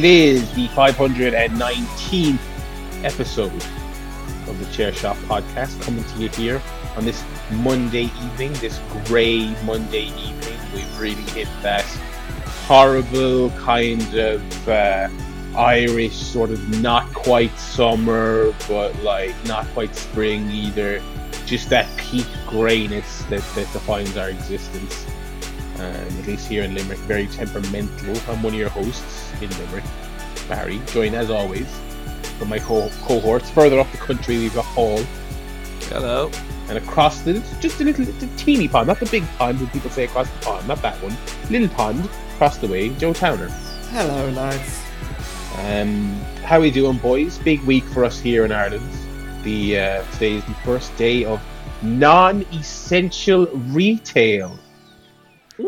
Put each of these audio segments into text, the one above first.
It is the 519th episode of the Chair Shop podcast coming to you here on this Monday evening, this grey Monday evening. We've really hit that horrible kind of uh, Irish sort of not quite summer, but like not quite spring either. Just that peak greyness that, that defines our existence. Um, at least here in Limerick, very temperamental. I'm one of your hosts in Limerick, Barry, joined as always from my co- cohorts. Further up the country, we've got Paul. Hello. And across the, just a little, a teeny pond, not the big pond that people say across the pond, not that one. Little pond across the way, Joe Towner. Hello, lads. Um, how we doing, boys? Big week for us here in Ireland. The uh, today is the first day of non-essential retail,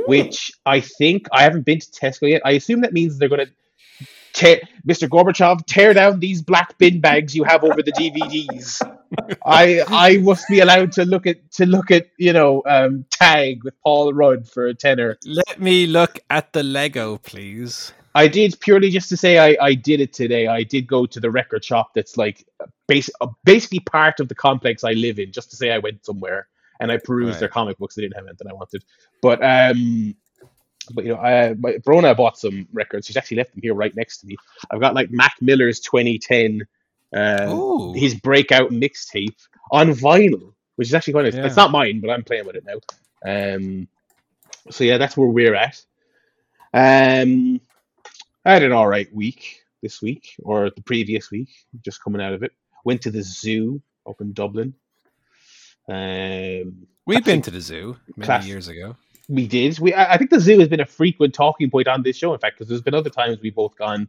which I think I haven't been to Tesco yet. I assume that means they're going to. Tear, Mr. Gorbachev, tear down these black bin bags you have over the DVDs. I I must be allowed to look at to look at you know um, Tag with Paul Rudd for a tenner. Let me look at the Lego, please. I did purely just to say I, I did it today. I did go to the record shop that's like base, basically part of the complex I live in, just to say I went somewhere and I perused Right. their comic books. They didn't have anything I wanted, but um, but you know, I my Brona bought some records. She's actually left them here right next to me. I've got like Mac Miller's 2010, uh, his breakout mixtape on vinyl, which is actually quite nice. Yeah. It's not mine, but I'm playing with it now. Um, so yeah, that's where we're at. Um, I had an all right week this week or the previous week, just coming out of it. Went to the zoo up in Dublin. Um, We've been to the zoo many Class- years ago. we did. We I think the zoo has been a frequent talking point on this show, in fact, because there's been other times we've both gone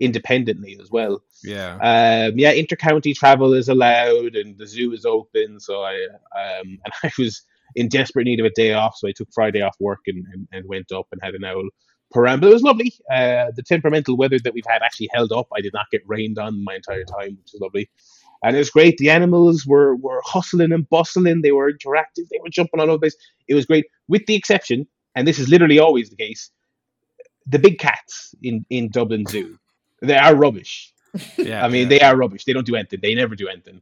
independently as well. Yeah. Um, yeah, intercounty travel is allowed, and the zoo is open. So I um, and I was in desperate need of a day off, so I took Friday off work and, and, and went up and had an owl perambul. It was lovely. Uh, the temperamental weather that we've had actually held up. I did not get rained on my entire time, which is lovely. And it was great. The animals were were hustling and bustling. They were interactive. They were jumping all over the place. It was great, with the exception, and this is literally always the case, the big cats in in Dublin Zoo. They are rubbish. Yeah. I mean, yeah. they are rubbish. They don't do anything. They never do anything.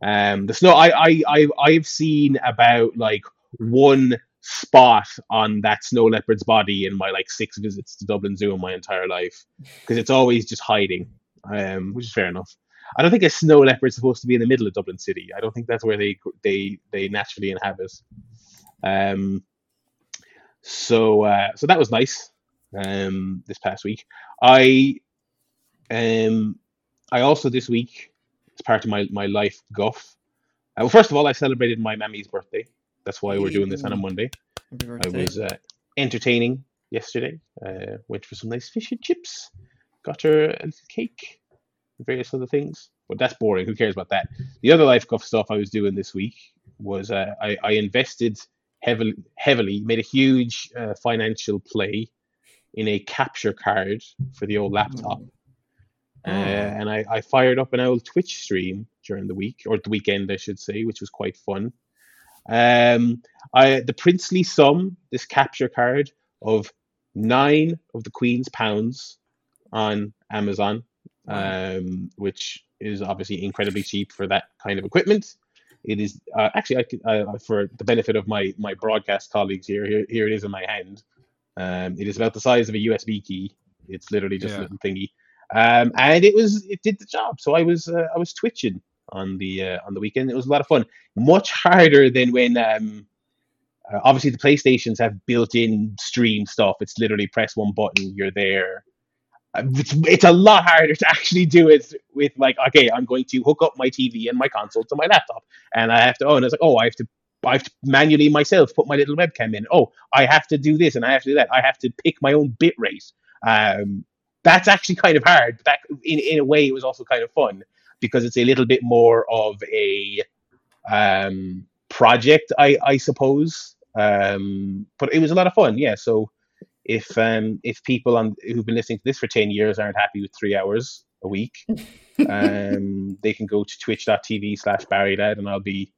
Um, the snow. I, I, I, I've seen about like one spot on that snow leopard's body in my like six visits to Dublin Zoo in my entire life, because it's always just hiding. Um, which is fair enough. I don't think a snow leopard is supposed to be in the middle of Dublin City. I don't think that's where they they they naturally inhabit. Um, so uh, so that was nice. Um, this past week, I um I also this week, as part of my, my life guff. Uh, well, first of all, I celebrated my mammy's birthday. That's why we're doing this on a Monday. I was uh, entertaining yesterday. Uh, went for some nice fish and chips. Got her a little cake, various other things. But that's boring. Who cares about that? The other life guff stuff I was doing this week was uh, I, I invested heavily, heavily, made a huge uh, financial play in a capture card for the old laptop. Uh, and I, I fired up an old Twitch stream during the week or the weekend, I should say, which was quite fun. Um, I the princely sum, this capture card of nine of the Queen's pounds on Amazon, um, which is obviously incredibly cheap for that kind of equipment. It is uh, actually I could, uh, for the benefit of my my broadcast colleagues here. Here, here it is in my hand. Um, it is about the size of a USB key. It's literally just Yeah. a little thingy um, and it was it did the job. So I was uh, I was twitching on the uh, on the weekend. It was a lot of fun. Much harder than when um, uh, obviously the PlayStations have built-in stream stuff. It's literally press one button, you're there. Uh, It's, it's a lot harder to actually do it with like okay, I'm going to hook up my TV and my console to my laptop, and I have to oh, and it's like oh, I have to. I have to manually myself put my little webcam in. Oh, I have to do this and I have to do that. I have to pick my own bit rate. Um, that's actually kind of hard. But that, in in a way, it was also kind of fun because it's a little bit more of a um, project, I I suppose. Um, but it was a lot of fun, yeah. So if um, if people on who've been listening to this for ten years aren't happy with three hours a week, um, they can go to twitch.tv slash Barry Lad and I'll be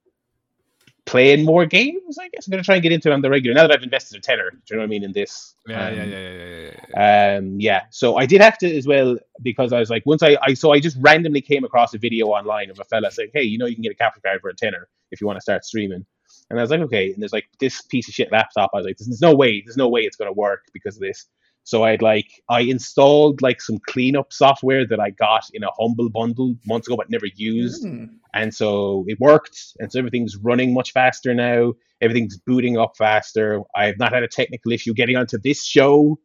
playing more games. I guess I'm gonna try and get into it on the regular now that I've invested a tenner. Do you know what I mean in this? Yeah, Um, yeah, yeah, yeah, yeah, yeah, yeah. Um, yeah. So I did have to as well because I was like, once I, I so I just randomly came across a video online of a fella saying, hey, you know, you can get a capture card for a tenner if you want to start streaming. And I was like, okay. And there's like this piece of shit laptop. I was like, there's no way, there's no way it's gonna work because of this. So I'd like I installed like some cleanup software that I got in a humble bundle months ago but never used. Mm. And so it worked. And so everything's running much faster now. Everything's booting up faster. I've not had a technical issue getting onto this show,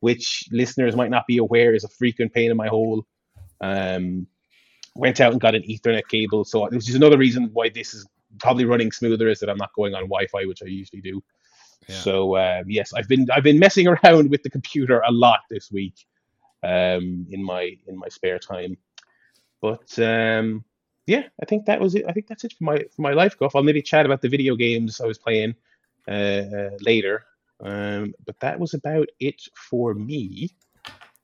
which listeners might not be aware is a frequent pain in my hole. Um, went out and got an Ethernet cable. So which is another reason why this is probably running smoother is that I'm not going on Wi-Fi, which I usually do. Yeah. So um, yes, I've been I've been messing around with the computer a lot this week um, in my in my spare time. But um, yeah, I think that was it. I think that's it for my for my life golf. I'll maybe chat about the video games I was playing uh, uh, later. Um, but that was about it for me.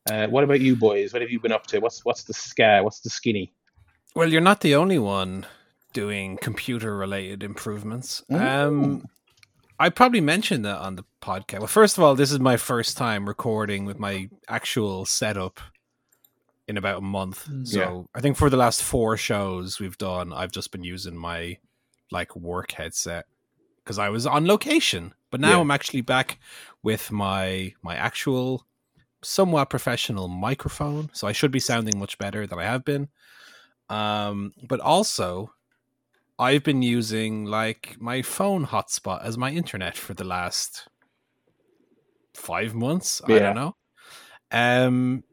Uh, what about you boys? What have you been up to? What's what's the ska? What's the skinny? Well, you're not the only one doing computer related improvements. Um, I probably mentioned that on the podcast. Well, first of all, this is my first time recording with my actual setup in about a month. Mm. So Yeah. I think for the last four shows we've done, I've just been using my like work headset because I was on location. But now Yeah. I'm actually back with my my actual somewhat professional microphone, so I should be sounding much better than I have been. Um, but also, I've been using like my phone hotspot as my internet for the last five months. I don't know. Um,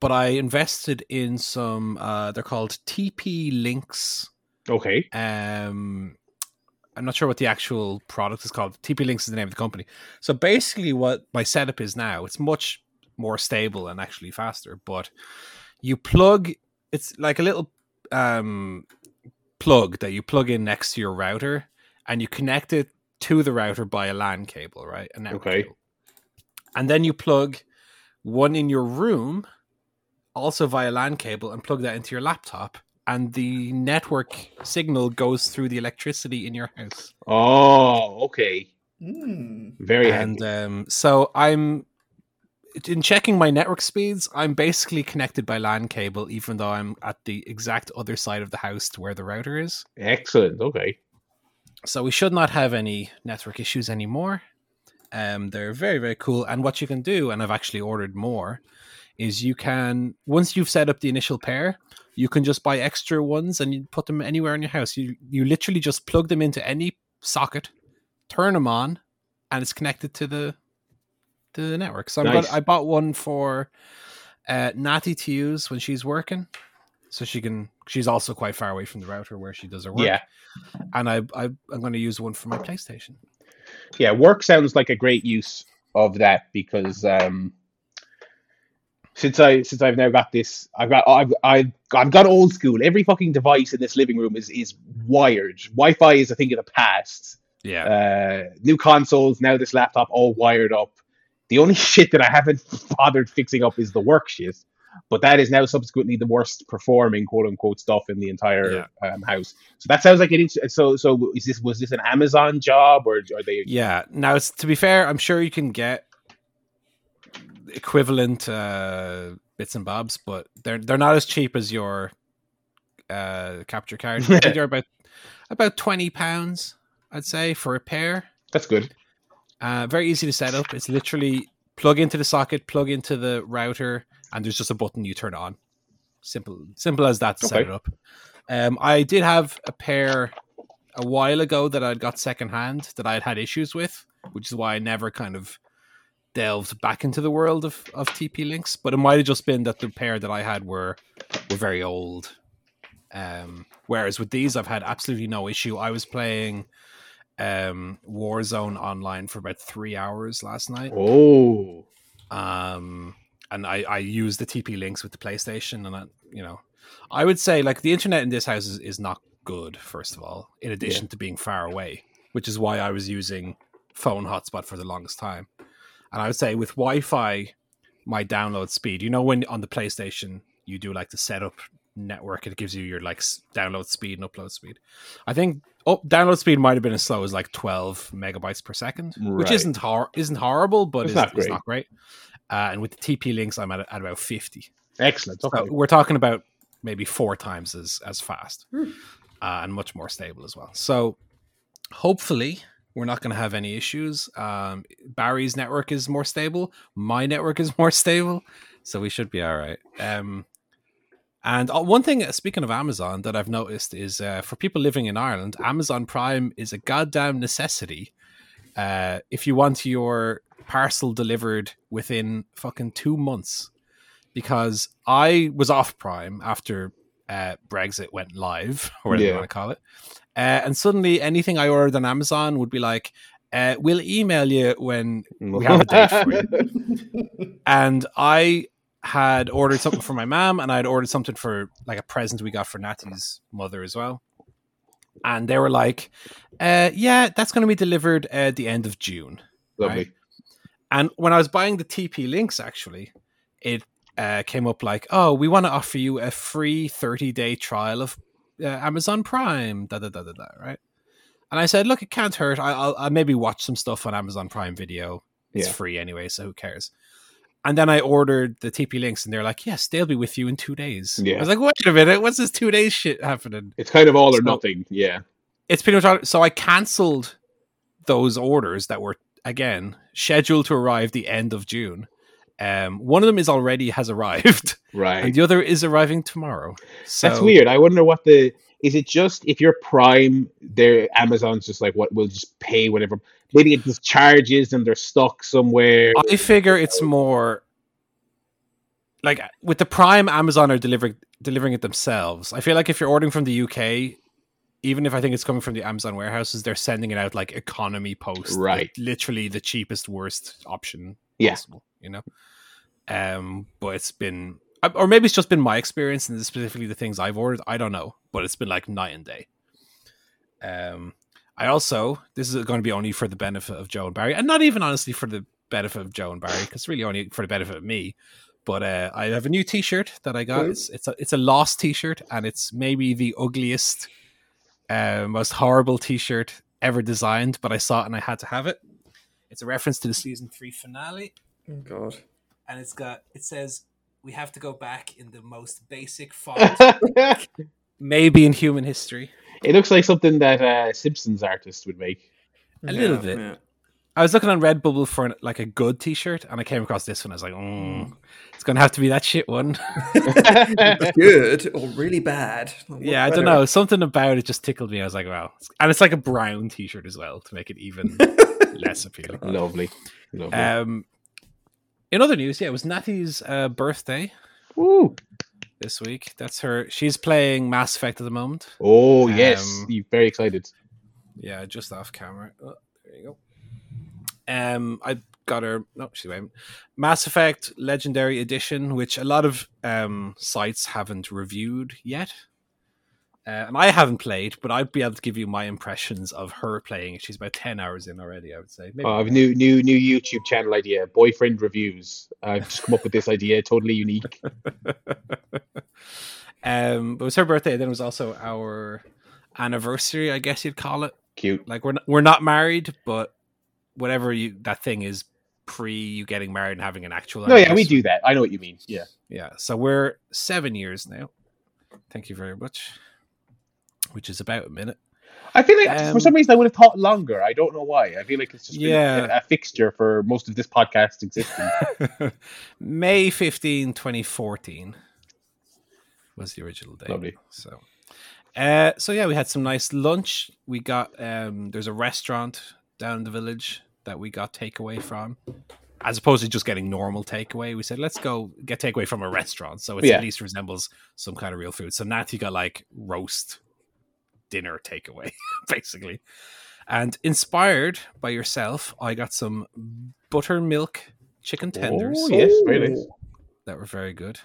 but I invested in some. Uh, they're called TP Links. Okay. Um, I'm not sure what the actual product is called. TP Links is the name of the company. So basically, what my setup is now, it's much more stable and actually faster. But you plug, it's like a little um, plug that you plug in next to your router, and you connect it to the router by a LAN cable, right? A network Okay. cable. And then you plug one in your room, also via LAN cable, and plug that into your laptop. And the network signal goes through the electricity in your house. Oh, okay. Mm. Very and handy. um, so I'm in checking my network speeds. I'm basically connected by LAN cable, even though I'm at the exact other side of the house to where the router is. Excellent. Okay. So we should not have any network issues anymore. Um, they're very very cool. And what you can do, and I've actually ordered more, is you can once you've set up the initial pair, you can just buy extra ones and you put them anywhere in your house. You you literally just plug them into any socket, turn them on, and it's connected to the to the network. So Nice. gonna, I bought one for uh, Natty to use when she's working, so she can. She's also quite far away from the router where she does her work Yeah. and I, I I'm going to use one for my PlayStation. Yeah. Work sounds like a great use of that because um, since I since I've now got this, I've got I've I've, I've got old school. Every fucking device in this living room is is wired. Wi-Fi is a thing of the past. Yeah, Uh, new consoles now. This laptop all wired up. The only shit that I haven't bothered fixing up is the work shit. But that is now subsequently the worst performing quote unquote stuff in the entire um, house. So that sounds like it. So so is this was this an Amazon job or are they? yeah. Now, it's, to be fair, I'm sure you can get equivalent uh, bits and bobs, but they're they're not as cheap as your uh, capture card. They're about about twenty pounds, I'd say, for a pair. That's good. Uh, very easy to set up. It's literally plug into the socket, plug into the router, and there's just a button you turn on. Simple, simple as that to set it up. Um, I did have a pair a while ago that I'd got secondhand that I'd had issues with, which is why I never kind of delved back into the world of, of TP links. But it might have just been that the pair that I had were were very old. Um, whereas with these, I've had absolutely no issue. I was playing um, Warzone online for about three hours last night. Oh, Um, and I, I use the TP links with the PlayStation, and I, you know, I would say like the internet in this house is, is not good. First of all, in addition to being far away, which is why I was using phone hotspot for the longest time. And I would say with Wi-Fi, my download speed, you know, when on the PlayStation you do like the setup network, it gives you your like download speed and upload speed. I think oh, download speed might have been as slow as like 12 megabytes per second, which isn't hor- isn't horrible, but It's it's, not it's great. not great. Uh, and with the TP links, I'm at, at about 50. Excellent. So Okay. we're talking about maybe four times as as fast Hmm. uh, and much more stable as well. So hopefully we're not going to have any issues. Um, Barry's network is more stable. My network is more stable, so we should be all right. Um, and uh, one thing, uh, speaking of Amazon, that I've noticed is uh, for people living in Ireland, Amazon Prime is a goddamn necessity. Uh, if you want your parcel delivered within fucking two months, because I was off Prime after uh, Brexit went live, or whatever you want to call it, uh, and suddenly anything I ordered on Amazon would be like, uh, "We'll email you when we have a date for you." and I had ordered something for my mom, and I had ordered something for like a present we got for Natty's mother as well. And they were like, uh, "Yeah, that's going to be delivered at the end of June." Lovely. Right. And when I was buying the TP links, actually, it uh, came up like, "Oh, we want to offer you a free thirty day trial of uh, Amazon Prime." Da da da da da. Right. And I said, "Look, it can't hurt. I, I'll, I'll maybe watch some stuff on Amazon Prime Video. It's Yeah. free anyway, so who cares?" And then I ordered the TP links, and they're like, "Yes, they'll be with you in two days." I was like, "Wait a minute, what's this two days shit happening?" It's kind of all or nothing. Yeah. it's pretty much all, so I cancelled those orders that were again scheduled to arrive the end of June. Um, one of them is already has arrived, Right. and the other is arriving tomorrow. So That's weird. I wonder what the is it just if you're Prime, their Amazon's just like what we'll just pay whatever. Maybe it just charges and they're stuck somewhere. I figure it's more like with the Prime, Amazon are delivering delivering it themselves. I feel like if you're ordering from the UK, even if I think it's coming from the Amazon warehouses, they're sending it out like economy post, like, Right. literally the cheapest, worst option Yeah. possible. You know, um, but it's been, uh, or maybe it's just been my experience and specifically the things I've ordered. I don't know, but it's been like night and day. Um, I also this is going to be only for the benefit of Joe and Barry, and not even honestly for the benefit of Joe and Barry, because really only for the benefit of me. But uh, I have a new T-shirt that I got. Cool. It's it's a it's a lost T-shirt, and it's maybe the ugliest, uh, most horrible T-shirt ever designed. But I saw it and I had to have it. It's a reference to the season three finale, Oh God. and it's got it says we have to go back in the most basic font, maybe in human history. Looks like something that a Simpsons artist would make. A little bit. Yeah. I was looking on Redbubble for an, like a good T-shirt, and I came across this one. I was like, mm, "It's gonna have to be that shit one." Good or really bad? What's yeah, I don't better? know. Something about it just tickled me. I was like, "Wow!" And it's like a brown T-shirt as well to make it even less appealing. Lovely. Lovely. Um, in other news, yeah, it was Natty's uh, birthday Woo. this week. That's her. She's playing Mass Effect at the moment. Oh yes, Um, you're very excited. Yeah, just off camera. Oh, there you go. Um, I got her. No, she's waiting. Mass Effect Legendary Edition, which a lot of um sites haven't reviewed yet, uh, and I haven't played, but I'd be able to give you my impressions of her playing. She's about ten hours in already. I would say. Maybe Oh, I have a new new new YouTube channel idea. Boyfriend reviews. I've just come up with this idea, totally unique. um, but it was her birthday. Then it was also our anniversary, I guess you'd call it. Cute. Like we're not, we're not married, but whatever you that thing is pre you getting married and having an actual. No, yeah, we do that. I know what you mean. Yeah. Yeah, so we're seven years now. Thank you very much. Which is about a minute. I feel like Um, for some reason I would have thought longer. I don't know why. I feel like it's just been Yeah. a, a fixture for most of this podcast existence. May 15, 2014 was the original date. Lovely. So uh so yeah, we had some nice lunch. We got um there's a restaurant down in the village that we got takeaway from. As opposed to just getting normal takeaway, we said let's go get takeaway from a restaurant, so it Yeah. at least resembles some kind of real food. So Natty got like roast dinner takeaway, basically. And inspired by yourself, I got some buttermilk chicken tenders Oh, yes, very nice. that were very good.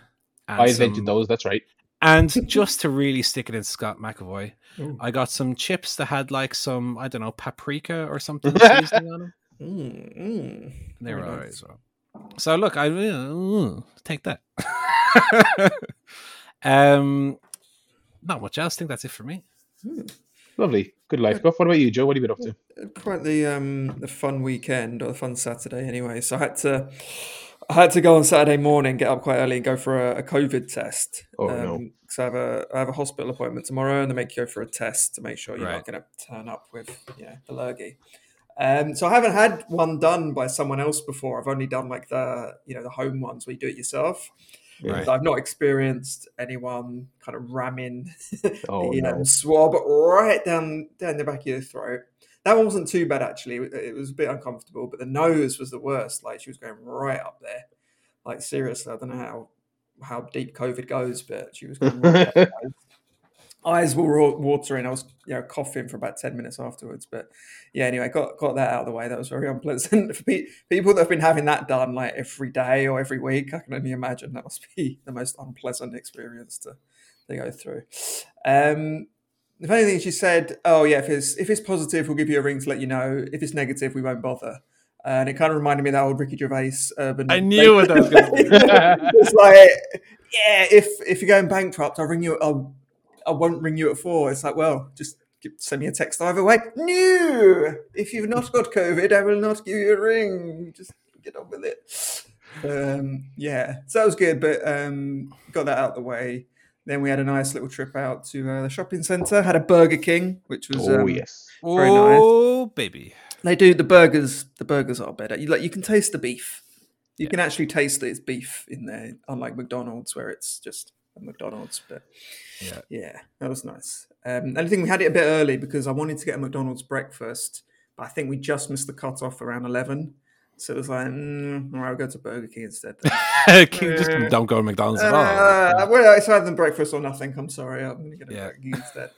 And I invented some- those. That's right. And just to really stick it in Scott McAvoy, Ooh. I got some chips that had like some, I don't know, paprika or something seasoning on them. Mm, mm. They were alright as well. So look, I uh, take that. Um, not much else. I think that's it for me. Lovely. Good life. What about you, Joe? What have you been up to? Quite the um the fun weekend or the fun Saturday anyway. So I had to I had to go on Saturday morning, get up quite early, and go for a, a COVID test. Oh, no. Because I have a I have a hospital appointment tomorrow, and they make you go for a test to make sure you're Right. not going to turn up with you know the lurgy. Um, so I haven't had one done by someone else before. I've only done like the you know the home ones where you do it yourself. Right. So I've not experienced anyone kind of ramming Oh, the no. um, swab right down down the back of your throat. That one wasn't too bad actually. It was a bit uncomfortable, but the nose was the worst. Like she was going right up there. Like seriously, I don't know how how deep COVID goes, but she was going right up there. Eyes were wa- watering. I was you know coughing for about ten minutes afterwards. But yeah, anyway, got got that out of the way. That was very unpleasant for pe- people that have been having that done like every day or every week. I can only imagine that must be the most unpleasant experience to to go through. Um, the funny thing, she said, "Oh yeah, if it's if it's positive, we'll give you a ring to let you know. If it's negative, we won't bother." And it kind of reminded me of that old Ricky Gervais urban. I knew what that was going to be. it's like, yeah, if if you're going bankrupt, I'll ring you. I'll, I won't ring you at four. It's like, well, just give, send me a text either way. No, if you've not got COVID, I will not give you a ring. Just get on with it. Um, yeah, so that was good, but um, got that out of the way. Then we had a nice little trip out to uh, the shopping centre. Had a Burger King, which was Oh, um, yes. Very nice. Oh, baby. they do the burgers. The burgers are better. You like you can taste the beef. You Yeah. can actually taste that it's beef in there, unlike McDonald's where it's just a McDonald's. But Yeah. yeah, that was nice. Um, only thing we had it a bit early because I wanted to get a McDonald's breakfast, but I think we just missed the cut off around eleven. So it was like, mm, all right, I'll go to Burger King instead. King just don't go to McDonald's at all. Uh, well, it's either breakfast or nothing. I'm sorry. I'm going to get a Yeah. Burger King instead.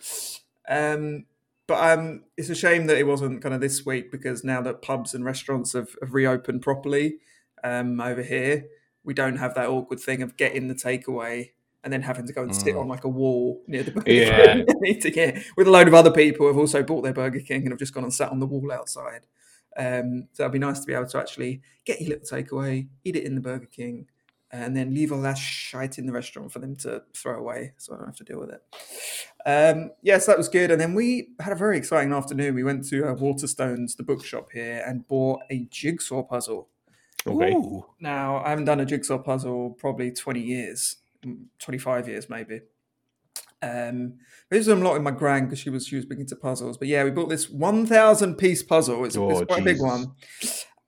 Um, but um, it's a shame that it wasn't kind of this week because now that pubs and restaurants have, have reopened properly um, over here, we don't have that awkward thing of getting the takeaway and then having to go and sit Mm. on like a wall near the Burger Yeah. King and eat it with a load of other people who have also bought their Burger King and have just gone and sat on the wall outside. Um, so it'd be nice to be able to actually get your little takeaway, eat it in the Burger King, and then leave all that shite in the restaurant for them to throw away, so I don't have to deal with it. Um, yes, that was good. And then we had a very exciting afternoon. We went to uh, Waterstones, the bookshop here, and bought a jigsaw puzzle. Okay. Ooh. Now, I haven't done a jigsaw puzzle probably 20 years, 25 years maybe. Um, I used them a lot with my gran because she was she was big into puzzles. But yeah, we bought this 1,000 piece puzzle. It's, Oh, it's quite a big one.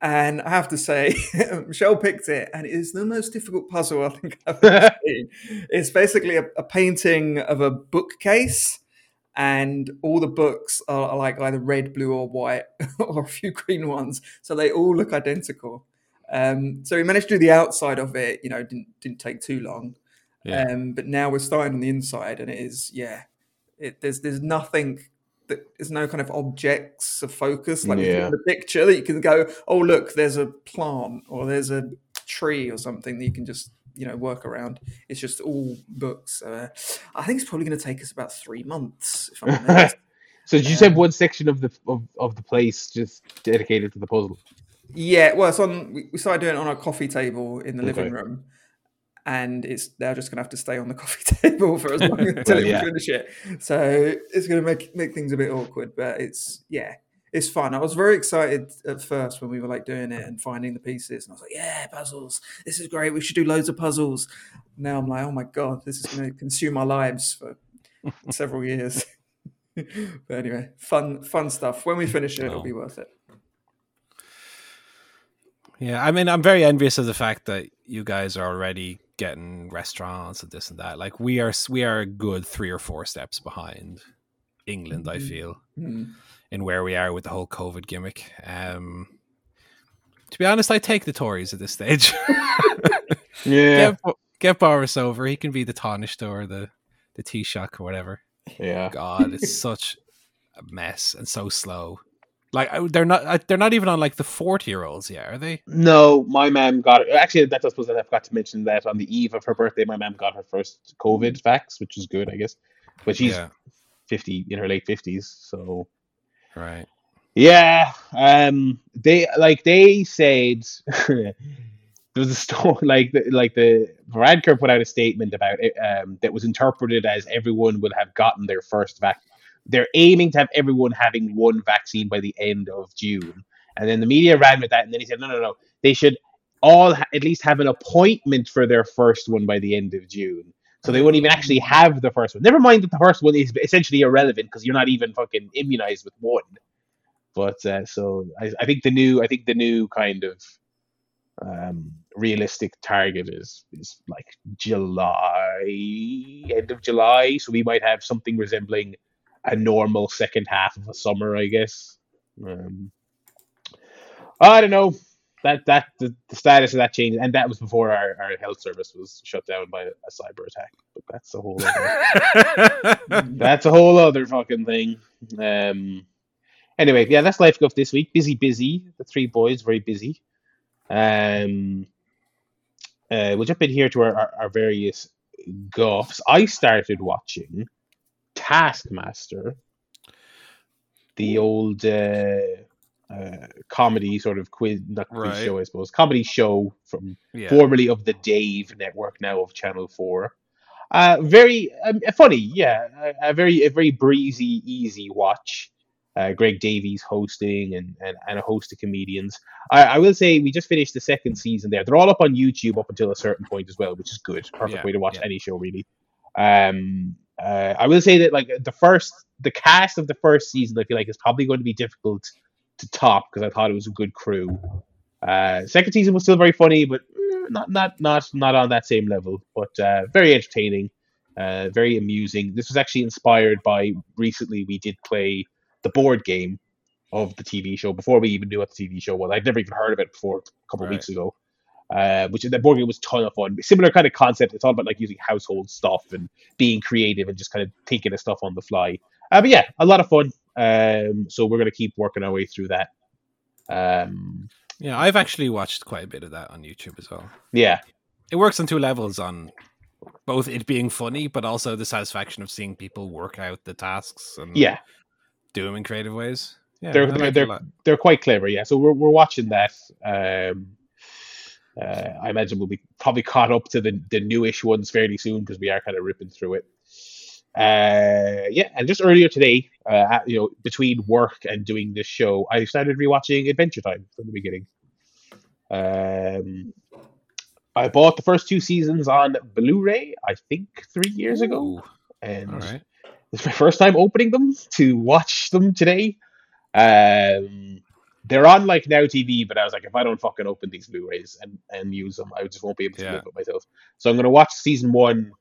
And I have to say, Michelle picked it, and it is the most difficult puzzle I think I've ever seen. It's basically a, a painting of a bookcase, and all the books are, are like either red, blue, or white, or a few green ones. So they all look identical. Um, so we managed to do the outside of it. You know, didn't didn't take too long. Yeah. Um, but now we're starting on the inside, and it is yeah. It, there's there's nothing that there's no kind of objects of focus like Yeah. the picture that you can go, oh look, there's a plant or there's a tree or something that you can just you know work around. It's just all books. Uh, I think it's probably going to take us about three months. If I'm honest. so did you say one section of the of, of the place just dedicated to the puzzle? Yeah, well, it's on. We we started doing it on our coffee table in the living room, and it's they're just going to have to stay on the coffee table for as long until Well, we finish it. So it's going to make make things a bit awkward, but it's yeah, it's fun. I was very excited at first when we were like doing it and finding the pieces, and I was like, yeah, puzzles. This is great. We should do loads of puzzles. Now I'm like, oh my god, this is going to consume our lives for several years. but anyway, fun fun stuff. When we finish it, it'll Oh. be worth it. Yeah, I mean, I'm very envious of the fact that you guys are already getting restaurants and this and that. Like we are, we are a good three or four steps behind England. I Mhm. feel Mm. in where we are with the whole COVID gimmick. Um, to be honest, I take the Tories at this stage. Yeah. get, get Boris over. He can be the Taoiseach or the the Taoiseach or whatever. Yeah. God, it's such a mess and so slow. Like they're not they're not even on like the forty year olds yet, are they? No, my mum got it. Actually, that I suppose I forgot to mention that on the eve of her birthday, my mum got her first COVID vax, which is good, I guess. But she's yeah, fifty in her late fifties, so right. yeah. Um, they like they said there was a story like the, like the Varadkar put out a statement about it um, that was interpreted as everyone will have gotten their first vac. They're aiming to have everyone having one vaccine by the end of June, and then the media ran with that, and then he said, no, no, no, they should all ha- at least have an appointment for their first one by the end of June. So they wouldn't even actually have the first one. Never mind that the first one is essentially irrelevant because you're not even fucking immunized with one. But uh, so I, I think the new I think the new kind of um, realistic target is is like July, end of July. So we might have something resembling a normal second half of a summer, I guess. Um, I don't know. That that the, the status of that changed, and that was before our, our health service was shut down by a, a cyber attack. But that's a whole other, that's a whole other fucking thing. Um. Anyway, yeah, that's life stuff this week. Busy, busy. The three boys very busy. Um. Uh, we'll jump in here to our, our, our various guffs. I started watching Taskmaster, the old uh, uh, comedy sort of quiz, not quiz Right. show, I suppose, comedy show from yeah. formerly of the Dave Network, now of Channel Four. Uh, very um, funny, yeah, a, a very a very breezy, easy watch. Uh, Greg Davies hosting and, and, and a host of comedians. I, I will say we just finished the second season there. They're all up on YouTube up until a certain point as well, which is good. Perfect Yeah, way to watch yeah. any show, really. Um, uh, I will say that like the first, the cast of the first season, I feel like is probably going to be difficult to top because I thought it was a good crew. Uh, second season was still very funny, but eh, not not not not on that same level. But uh, very entertaining, uh, very amusing. This was actually inspired by recently we did play the board game of the TV show before we even knew what the TV show was. I'd never even heard of it before a couple of weeks ago. Uh, which the board game was a ton of fun. Similar kind of concept. It's all about like using household stuff and being creative and just kind of thinking of stuff on the fly. Uh, but yeah, a lot of fun. Um, so we're gonna keep working our way through that. Um, yeah, I've actually watched quite a bit of that on YouTube as well. yeah, It works on two levels on both it being funny, but also the satisfaction of seeing people work out the tasks and yeah, do them in creative ways. Yeah, They're- they're- like it a they're- they're quite clever. Yeah, so we're we're watching that. Um, uh, I imagine we'll be probably caught up to the the newish ones fairly soon because we are kind of ripping through it. Uh, yeah, and just earlier today, uh, at- you know, between work and doing this show, I started rewatching Adventure Time from the beginning. Um, I bought the first two seasons on Blu-ray, I think three years ago, Ooh, and right. it's my first time opening them to watch them today. Um, they're on like Now TV, but I was like, if I don't fucking open these Blu-rays and, and use them, I just won't be able to Yeah. live with myself. So I'm gonna watch season one,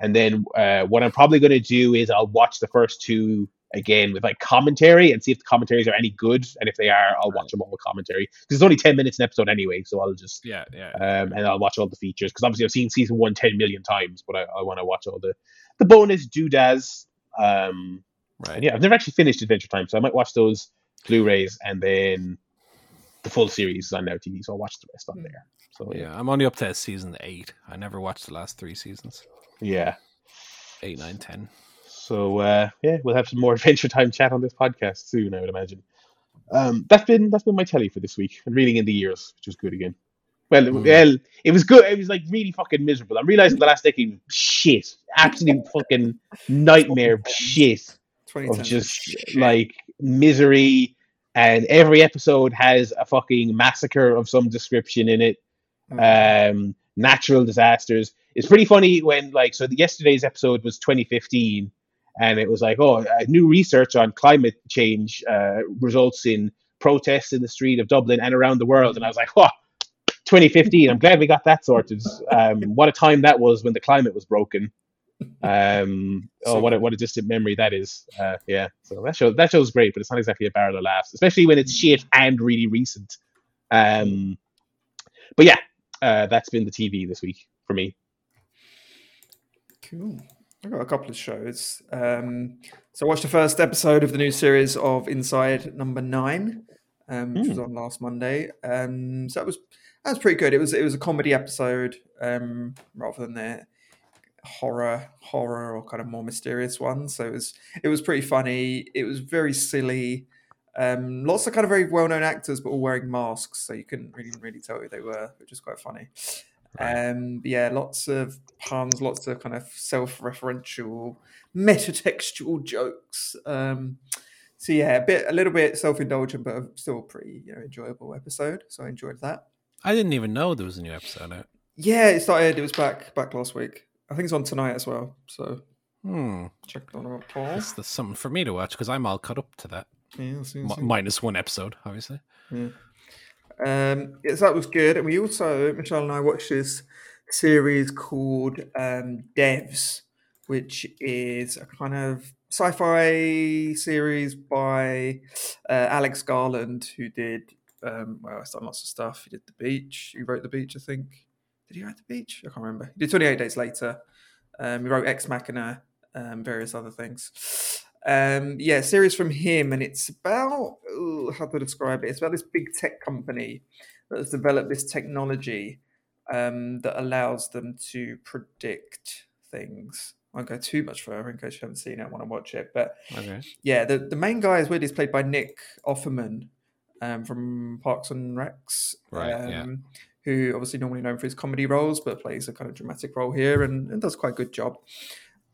and then uh, what I'm probably gonna do is I'll watch the first two again with like commentary and see if the commentaries are any good, and if they are, I'll watch them all with commentary. Because it's only ten minutes an episode anyway, so I'll just Yeah, yeah. um, and I'll watch all the features because obviously I've seen season one 10 million times, but I, I want to watch all the the bonus doodads. Um, right. yeah, I've never actually finished Adventure Time, so I might watch those Blu-rays and then the full series is on Now TV, so I'll watch the rest on there. So yeah, Yeah, I'm only up to season eight. I never watched the last three seasons. yeah. Eight, nine, ten. So uh, yeah, we'll have some more Adventure Time chat on this podcast soon, I would imagine. Um, that's been that's been my telly for this week. and Reeling in the Years, which was good again. Well, it, Mm. well, it was good. It was like really fucking miserable. I'm realizing the last decade was shit, absolute fucking nightmare shit of 2010. just like misery. And every episode has a fucking massacre of some description in it. Mm. Um, natural disasters. It's pretty funny when like so. The, yesterday's episode was 2015, and it was like, oh, new research on climate change uh, results in protests in the street of Dublin and around the world. And I was like, oh, 2015. I'm glad we got that sorted. Um, what a time that was when the climate was broken. Um, oh, what a, what a distant memory that is. Uh, yeah, so that show that show's great, but it's not exactly a barrel of laughs, especially when it's shit and really recent. Um, but yeah, uh, that's been the TV this week for me. Cool. I've got a couple of shows. Um, so I watched the first episode of the new series of Inside Number Nine, um, which was on last Monday. Um, so that was that was pretty good. It was it was a comedy episode um, rather than the horror horror or kind of more mysterious ones. So it was it was pretty funny. It was very silly. Um, lots of kind of very well known actors, but all wearing masks, so you couldn't really really tell who they were, which is quite funny. Right. Um, yeah, lots of puns, lots of kind of self referential, metatextual jokes. Um, so yeah, a bit, a little bit self indulgent, but a still pretty you know enjoyable episode. So I enjoyed that. I didn't even know there was a new episode out. Yeah, it started. It was back back last week. I think it's on tonight as well. So Hmm. check it on out, Paul. That's, that's something for me to watch because I'm all caught up to that. Yeah, see, Mi- see. minus one episode, obviously. Um, yes, that was good. And we also, Michelle and I watched this series called um, Devs, which is a kind of sci fi series by uh, Alex Garland, who did, um, well, he's done lots of stuff. He did The Beach. He wrote The Beach, I think. Did he write The Beach? I can't remember. He did 28 Days Later. Um, he wrote Ex Machina, um, various other things. Um, yeah, series from him, and it's about ooh, how to describe it. It's about this big tech company that has developed this technology um, that allows them to predict things. I won't go too much further in case you haven't seen it and want to watch it. But Okay. yeah, the, the main guy is weird. He's played by Nick Offerman um, from Parks and Recs. Right, Um, yeah. Who obviously normally known for his comedy roles, but plays a kind of dramatic role here and, and does quite a good job.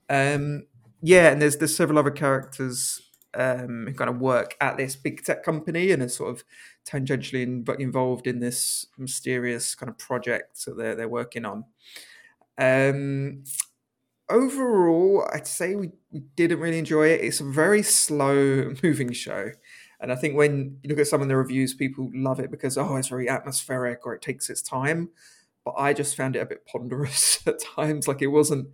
Um, yeah, and there's there's several other characters um, who kind of work at this big tech company and are sort of tangentially in, involved in this mysterious kind of project that they're they're working on. Um, overall, I'd say we, we didn't really enjoy it. It's a very slow moving show. And I think when you look at some of the reviews, people love it because, oh, it's very atmospheric or it takes its time. But I just found it a bit ponderous at times. Like it wasn't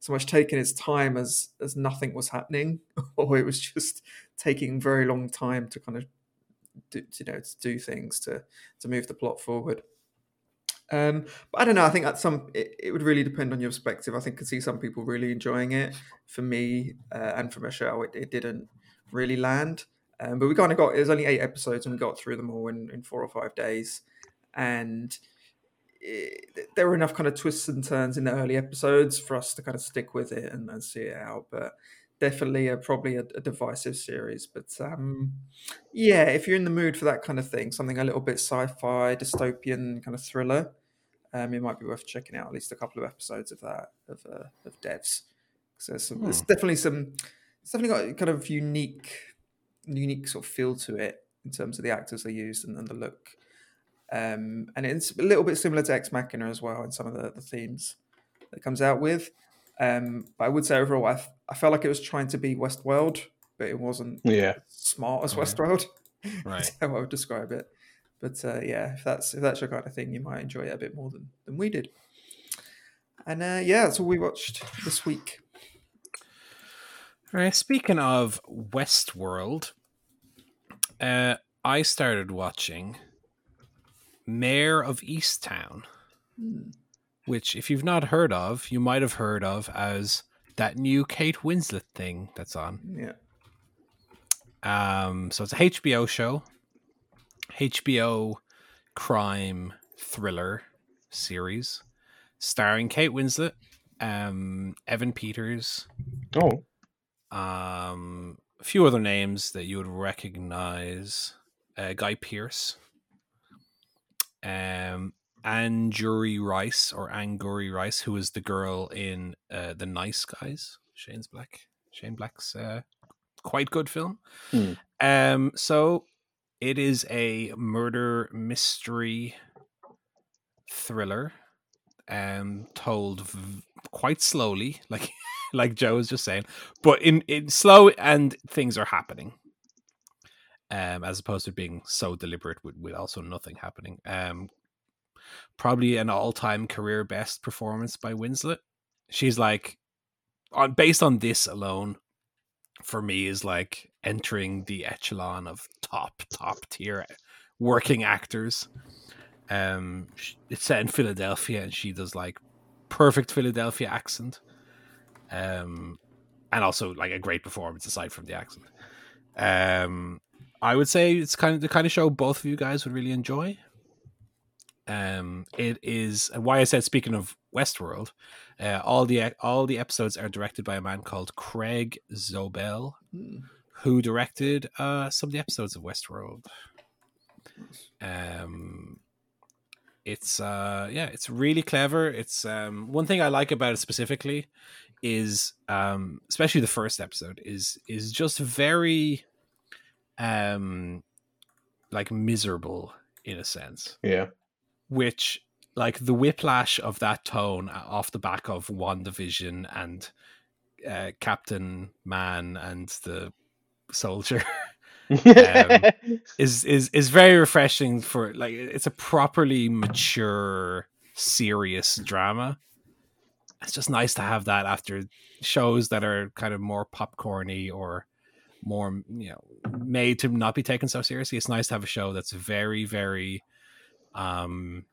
so much taking its time as as nothing was happening, or it was just taking very long time to kind of do, you know to do things to to move the plot forward. Um, but I don't know. I think at some it, it would really depend on your perspective. I think I could see some people really enjoying it. For me uh, and for Michelle, it, it didn't really land. Um, but we kind of got it was only eight episodes and we got through them all in, in four or five days, and it, there were enough kind of twists and turns in the early episodes for us to kind of stick with it and, and see it out. But definitely a, probably a, a divisive series. But um, yeah, if you're in the mood for that kind of thing, something a little bit sci-fi, dystopian kind of thriller, um, it might be worth checking out at least a couple of episodes of that of uh, of Devs. So there's, some, there's Hmm. definitely some. It's definitely got kind of unique, unique sort of feel to it in terms of the actors they used and, and the look. Um, and it's a little bit similar to Ex Machina as well in some of the, the themes that it comes out with. Um, but I would say overall, I felt like it was trying to be Westworld, but it wasn't Yeah. smart as Westworld. Right. That's how I would describe it. But uh, yeah, if that's if that's your kind of thing, you might enjoy it a bit more than, than we did. And uh, yeah, that's all we watched this week. Right. Speaking of Westworld, uh, I started watching Mare of Easttown, Hmm. which, if you've not heard of, you might have heard of as that new Kate Winslet thing that's on. Yeah. Um, so it's a HBO show, HBO crime thriller series, starring Kate Winslet, um, Evan Peters, Oh. Um, a few other names that you would recognize: uh, Guy Pearce, um, Angourie Rice or Angourie Rice, who is the girl in uh, the Nice Guys, Shane's Black, Shane Black's uh, quite good film. Hmm. Um, so it is a murder mystery thriller, um, told v- quite slowly, like like Joe was just saying, but in in slow and things are happening. Um, as opposed to being so deliberate with, with also nothing happening. Um, probably an all-time career best performance by Winslet. She's like, on based on this alone, for me is like entering the echelon of top top tier working actors. Um, it's set in Philadelphia, and she does like perfect Philadelphia accent. Um, and also like a great performance aside from the accent. Um, I would say it's kind of the kind of show both of you guys would really enjoy. Um, it is and why I said speaking of Westworld, uh, all the all the episodes are directed by a man called Craig Zobel, Hmm. who directed uh, some of the episodes of Westworld. Um, it's uh, yeah, it's really clever. It's um, one thing I like about it specifically is um, especially the first episode is is just very um like miserable in a sense Yeah. which like the whiplash of that tone off the back of WandaVision and uh, captain man and the soldier is is is very refreshing for like it's a properly mature serious drama it's just nice to have that after shows that are kind of more popcorny or more you know made to not be taken so seriously. It's nice to have a show that's very very um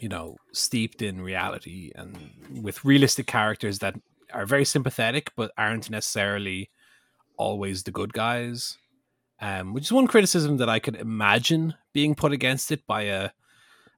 you know steeped in reality and with realistic characters that are very sympathetic but aren't necessarily always the good guys um which is one criticism that i could imagine being put against it by a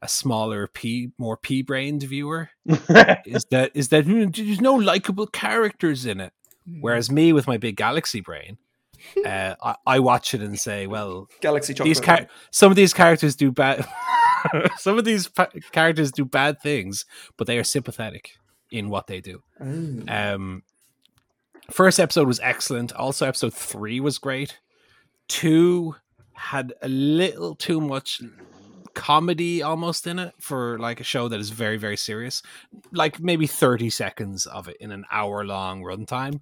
a smaller p more p-brained viewer is that is that hmm, there's no likable characters in it. Whereas me with my big galaxy brain uh, I, I watch it and say well Galaxy Chocolate. these char- some of these characters do bad some of these pa- characters do bad things but they are sympathetic in what they do. Oh. um first episode was excellent. Also episode three was great. Two had a little too much comedy almost in it for like a show that is very very serious. Like maybe 30 seconds of it in an hour long runtime.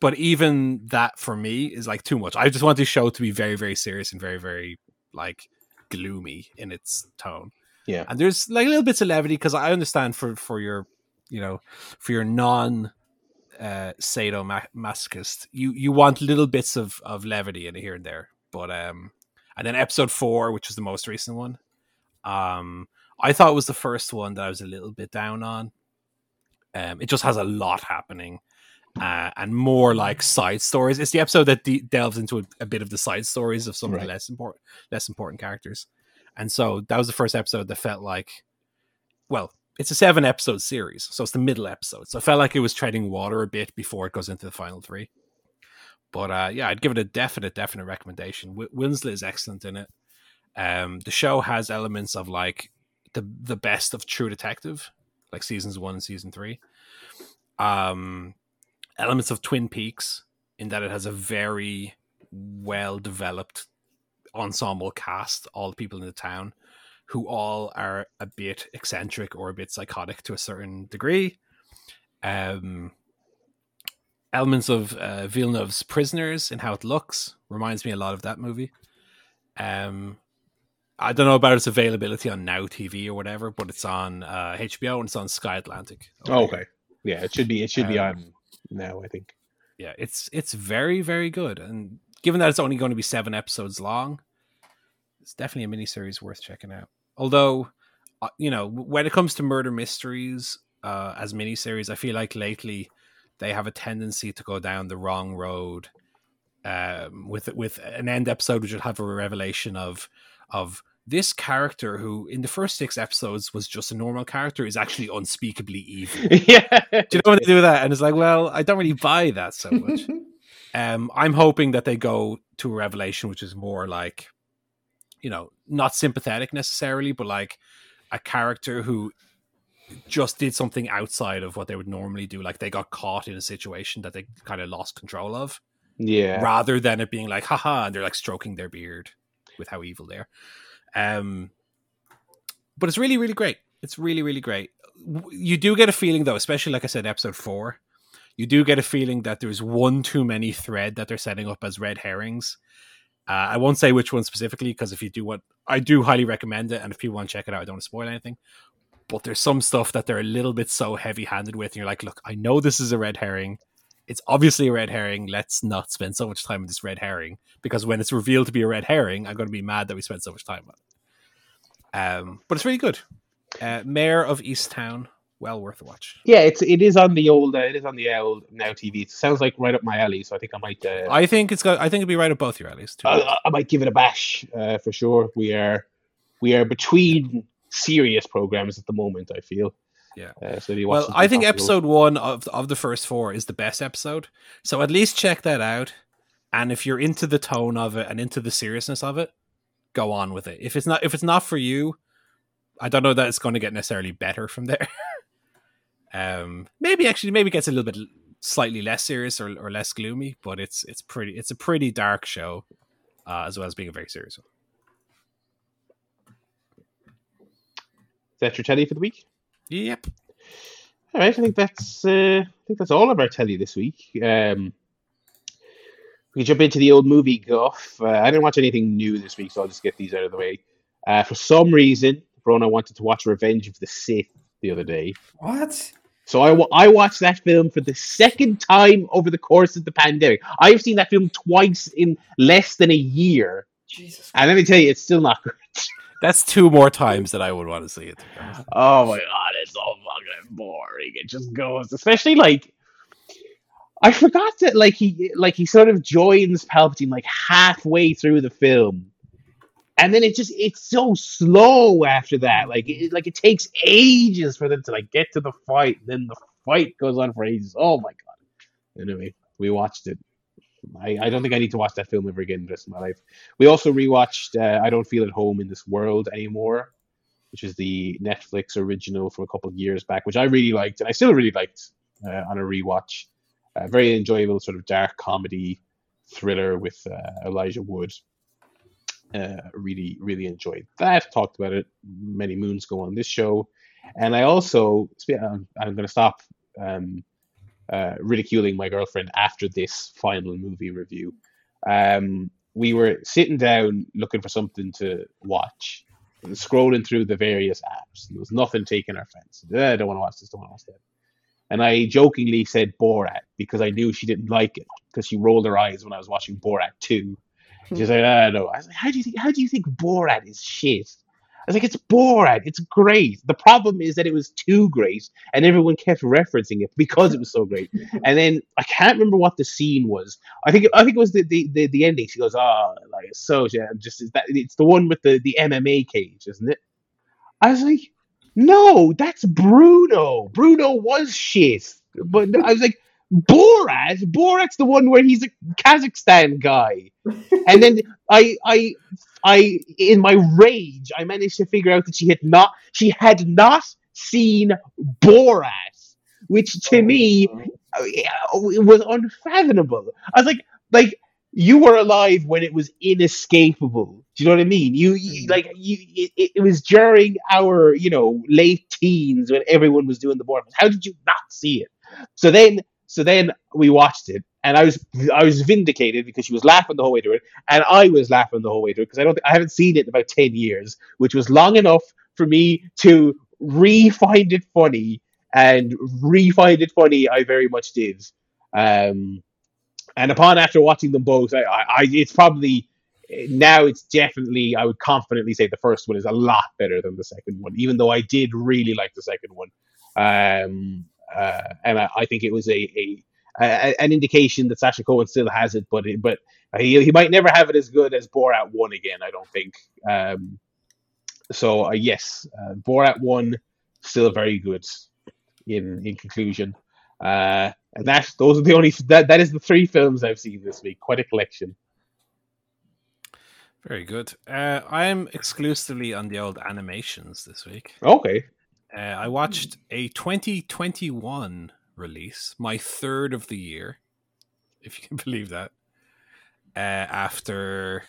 But even that for me is like too much. I just want this show to be very very serious and very very like gloomy in its tone. Yeah. and there's like a little bits of levity because i understand for for your you know for your non uh sadomasochist you you want little bits of of levity in here and there. But um and then episode four which was the most recent one um i thought it was the first one that i was a little bit down on um it just has a lot happening uh, and more like side stories. It's the episode that de- delves into a, a bit of the side stories of some of the less important, less important characters. And so that was the first episode that felt like, well, it's a seven episode series, so it's the middle episode. So it felt like it was treading water a bit before it goes into the final three. But uh, yeah, I'd give it a definite, definite recommendation. W- Winslet is excellent in it. Um, the show has elements of like the the best of True Detective, like seasons one and season three. Um, elements of Twin Peaks in that it has a very well developed ensemble cast, all the people in the town who all are a bit eccentric or a bit psychotic to a certain degree. Um, elements of uh, Villeneuve's Prisoners in how it looks reminds me a lot of that movie. Um, I don't know about its availability on Now TV or whatever, but it's on uh, HBO and it's on Sky Atlantic. Oh, okay. Yeah, it should be. It should be Um, on now. I think. yeah, it's it's very very good, and given that it's only going to be seven episodes long, it's definitely a miniseries worth checking out. Although, uh, you know, when it comes to murder mysteries uh, as miniseries, I feel like lately they have a tendency to go down the wrong road. Um, with with an end episode, which would have a revelation of of this character who, in the first six episodes, was just a normal character, is actually unspeakably evil. yeah. Do you know when they do that? And it's like, well, I don't really buy that so much. um, I'm hoping that they go to a revelation which is more like, you know, not sympathetic necessarily, but like a character who just did something outside of what they would normally do. Like they got caught in a situation that they kind of lost control of, Yeah. rather than it being like, haha, and they're like stroking their beard with how evil they are. Um, but it's really, really great. It's really, really great. You do get a feeling, though, especially like I said, episode four, you do get a feeling that there's one too many thread that they're setting up as red herrings. Uh, I won't say which one specifically because if you do want, I do highly recommend it, and if people want to check it out, I don't want to spoil anything. But there's some stuff that they're a little bit so heavy-handed with, and you're like, look, I know this is a red herring. It's obviously a red herring. Let's not spend so much time on this red herring because when it's revealed to be a red herring, I'm going to be mad that we spent so much time on it. Um, but it's really good. Uh, Mare of Easttown, well worth a watch. Yeah, it's it is on the old uh, it is on the old now TV. It sounds like right up my alley, so I think I might uh, I think it's got. I think it'd be right at both your alleys too. I, I might give it a bash uh, for sure. We are we are between serious programs at the moment. I feel. Yeah. Uh, so you well, I think episode one of of the first four is the best episode. So at least check that out. And if you're into the tone of it and into the seriousness of it, go on with it. If it's not if it's not for you, I don't know that it's going to get necessarily better from there. um, maybe actually maybe it gets a little bit slightly less serious or, or less gloomy, but it's it's pretty it's a pretty dark show, uh, as well as being a very serious one. Is that your teddy for the week? Yep. All right, I think that's uh, I think that's all of our telly this week. Um, we can jump into the old movie guff. Uh, I didn't watch anything new this week, so I'll just get these out of the way. Uh, for some reason, Brona wanted to watch Revenge of the Sith the other day. What? So I, I watched that film for the second time over the course of the pandemic. I've seen that film twice in less than a year. Jesus. And let me tell you, it's still not good. That's two more times that I would want to see it. Oh my god, it's so fucking boring. It just goes, especially like I forgot that like he like he sort of joins Palpatine like halfway through the film. And then it just it's so slow after that. Like it like it takes ages for them to like get to the fight. Then the fight goes on for ages. Oh my god. Anyway, we watched it. I, I don't think I need to watch that film ever again the rest of my life. We also rewatched uh, I Don't Feel at Home in This World Anymore, which is the Netflix original from a couple of years back, which I really liked and I still really liked uh, on a rewatch. Uh, very enjoyable sort of dark comedy thriller with uh, Elijah Wood. Uh, really, really enjoyed that. Talked about it many moons ago on this show, and I also um, I'm going to stop um, uh, ridiculing my girlfriend after this final movie review. Um, we were sitting down looking for something to watch, and scrolling through the various apps. There was nothing taking our fancy. "Eh, I don't want to watch this. Don't want to watch that. And I jokingly said Borat because I knew she didn't like it because she rolled her eyes when I was watching Borat 2. She's like, I don't know. I was like, how do you think? How do you think Borat is shit? I was like, it's Borat. It's great. The problem is that it was too great, and everyone kept referencing it because it was so great. and then I can't remember what the scene was. I think I think it was the the, the, the ending. She goes, oh, like it's so yeah, just is that it's the one with the the MMA cage, isn't it? I was like, no, that's Bruno. Bruno was shit. But I was like, Borat? Borat's the one where he's a Kazakhstan guy. and then I I I in my rage, I managed to figure out that she had not she had not seen Borat, which to me uh, was unfathomable. I was like, like you were alive when it was inescapable. Do you know what I mean? You, you like you. It, it was during our you know late teens when everyone was doing the board. How did you not see it? So then, so then we watched it, and I was I was vindicated because she was laughing the whole way through it, and I was laughing the whole way through it because I don't I haven't seen it in about ten years, which was long enough for me to re-find it funny and re-find it funny. I very much did. Um, and upon after watching them both, I, I, I it's probably now it's definitely I would confidently say the first one is a lot better than the second one, even though I did really like the second one. Um, uh, and I, I think it was a, a, a an indication that Sacha Cohen still has it, but it, but he, he might never have it as good as Borat one again. I don't think. Um, so uh, yes, uh, Borat one still very good. In in conclusion, uh, and that those are the only that that is the three films I've seen this week. Quite a collection. Very good. Uh, I'm exclusively on the old animations this week. Okay. Uh, I watched a 2021 release, my third of the year, if you can believe that. Uh, after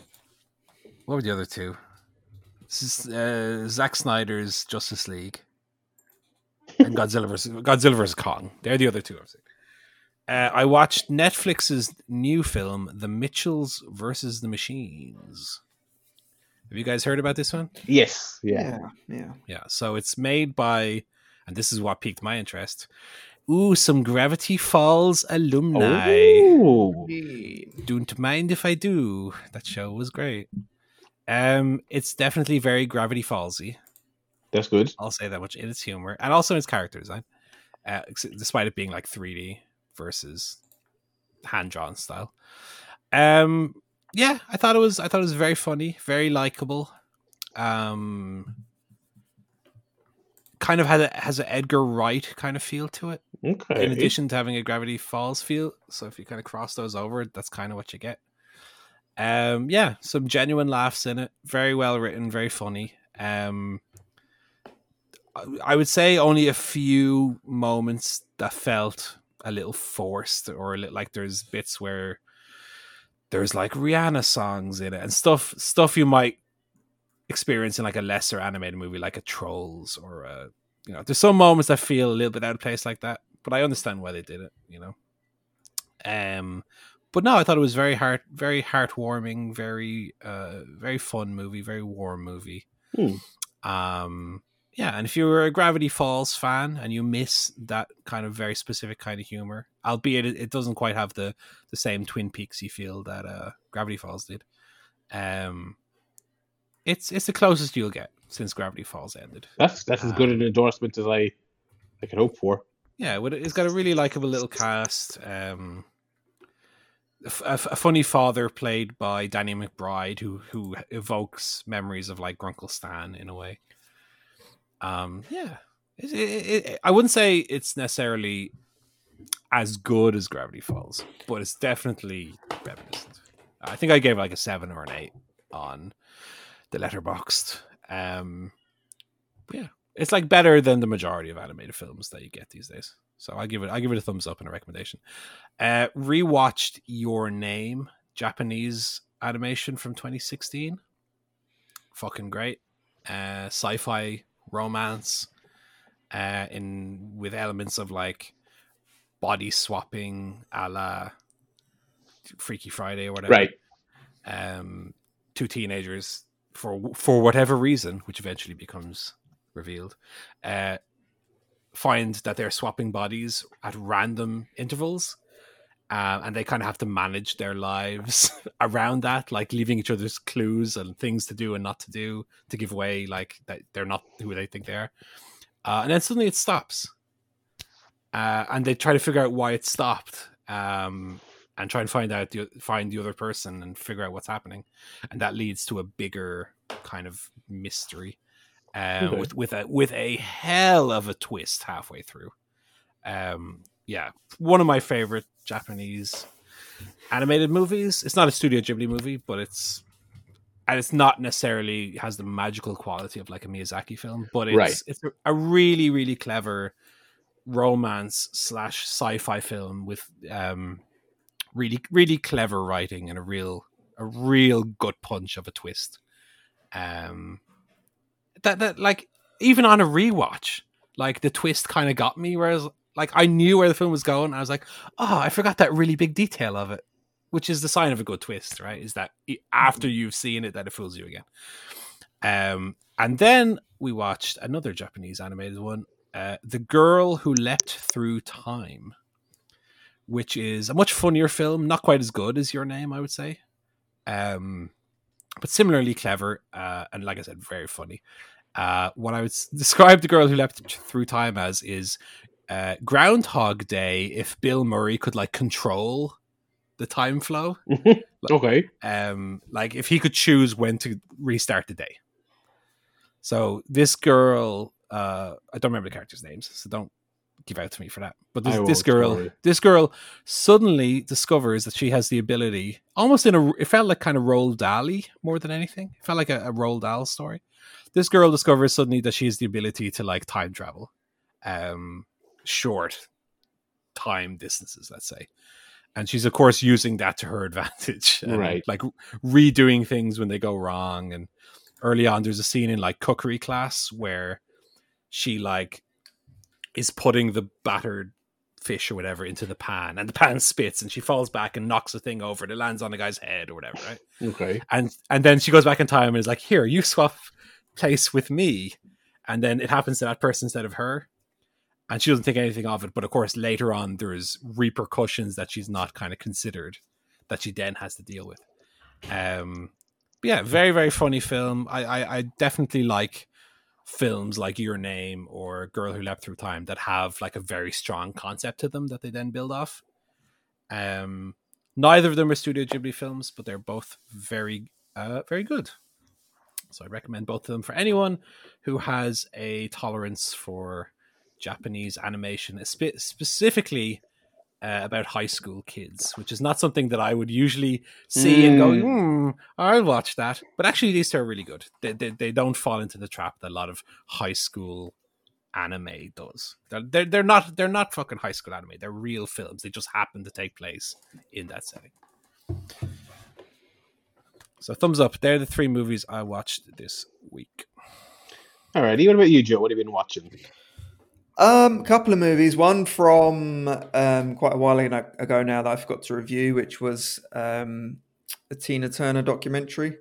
what were the other two? This is uh, Zack Snyder's Justice League and Godzilla vs. Godzilla vs. Kong. They're the other two. Uh, I watched Netflix's new film, The Mitchells versus the Machines. Have you guys heard about this one? Yes. Yeah. Yeah, yeah. Yeah, so it's made by, and this is what piqued my interest. Ooh, some Gravity Falls alumni. Oh. Don't mind if I do. That show was great. Um, it's definitely very Gravity Fallsy. That's good. I'll say that much in its humor and also in its character design, uh, despite it being like 3D versus hand drawn style. Um, yeah, I thought it was. I thought it was very funny, very likable. Um, kind of has a has an Edgar Wright kind of feel to it. Okay. In addition to having a Gravity Falls feel, so if you kind of cross those over, that's kind of what you get. Um, yeah, some genuine laughs in it. Very well written, very funny. Um, I- I would say only a few moments that felt a little forced, or a little like there's bits where there's like Rihanna songs in it and stuff stuff you might experience in like a lesser animated movie, like a Trolls or a you know. There's some moments that feel a little bit out of place like that, but I understand why they did it. You know. Um, but no, I thought it was very heart, very heartwarming, very, uh, very fun movie, very warm movie. Hmm. Um, yeah, and if you're a Gravity Falls fan and you miss that kind of very specific kind of humor, albeit it, it doesn't quite have the the same Twin Peaksy feel that uh, Gravity Falls did, um, it's it's the closest you'll get since Gravity Falls ended. That's that's as good an endorsement as I I could hope for. Yeah, it's got a really likable little cast. Um, a, f- a f- a funny father played by Danny McBride, who who evokes memories of like Grunkle Stan in a way. Um, yeah, it, it, it, I wouldn't say it's necessarily as good as Gravity Falls, but it's definitely reminiscent. I think I gave like a seven or an eight on the Letterboxd. Um, yeah, it's like better than the majority of animated films that you get these days. So I give it I give it a thumbs up and a recommendation. Uh rewatched Your Name, Japanese animation from 2016. Fucking great. Uh sci-fi romance uh in with elements of like body swapping a la Freaky Friday or whatever Right. um, two teenagers for for whatever reason, which eventually becomes revealed, uh, find that they're swapping bodies at random intervals, uh, and they kind of have to manage their lives around that, like leaving each other's clues and things to do and not to do to give away like that they're not who they think they are, uh, and then suddenly it stops, uh, and they try to figure out why it stopped. Um, and try and find out the find the other person and figure out what's happening, and that leads to a bigger kind of mystery, uh, Okay. with with a with a hell of a twist halfway through. Um, yeah, one of my favorite Japanese animated movies. It's not a Studio Ghibli movie, but it's and it's not necessarily has the magical quality of like a Miyazaki film, but it's Right. it's a, really really clever romance slash sci-fi film with um really really clever writing and a real a real gut punch of a twist um that that like even on a rewatch like the twist kind of got me whereas like i knew where the film was going i was like oh i forgot that really big detail of it which is the sign of a good twist right? Is that after you've seen it that it fools you again. Um and then we watched another japanese animated one uh, the girl who leapt through time which is a much funnier film, not quite as good as Your Name, I would say, um, but similarly clever uh, and, like I said, very funny. Uh, what I would describe the girl who leapt through time as is uh, Groundhog Day if Bill Murray could like control the time flow, Okay. um, like if he could choose when to restart the day. So this girl, uh, I don't remember the characters' names, so don't give out to me for that. But this, this girl, worry. this girl suddenly discovers that she has the ability, almost in a, it felt like kind of Roald Dahl more than anything. It felt like a, a Roald Dahl story. This girl discovers suddenly that she has the ability to like time travel, um, short time distances, let's say. And she's of course using that to her advantage, and, Right. Like redoing things when they go wrong. And early on, there's a scene in like cookery class where she like is putting the battered fish or whatever into the pan, and the pan spits, and she falls back and knocks the thing over. and It lands on the guy's head or whatever, right? Okay. and and then she goes back in time and is like, "Here, you swap place with me," and then it happens to that person instead of her, and she doesn't think anything of it. But of course, later on, there's repercussions that she's not kind of considered that she then has to deal with. Um, but yeah, very very funny film. I I, I definitely like films like Your Name or Girl Who Leapt Through Time that have like a very strong concept to them that they then build off. Um, neither of them are Studio Ghibli films, but they're both very, uh, very good. So I recommend both of them for anyone who has a tolerance for Japanese animation, spe- specifically uh, about high school kids, which is not something that I would usually see and go, Mm. hmm, I'll watch that. But actually, these two are really good. They, they, they don't fall into the trap that a lot of high school anime does. They're, they're they're not they're not fucking high school anime. They're real films. They just happen to take place in that setting. So thumbs up. They're the three movies I watched this week. Alrighty, what about you, Joe? What have you been watching? Um, a couple of movies. One from um, quite a while ago now that I forgot to review, which was um, a Tina Turner documentary,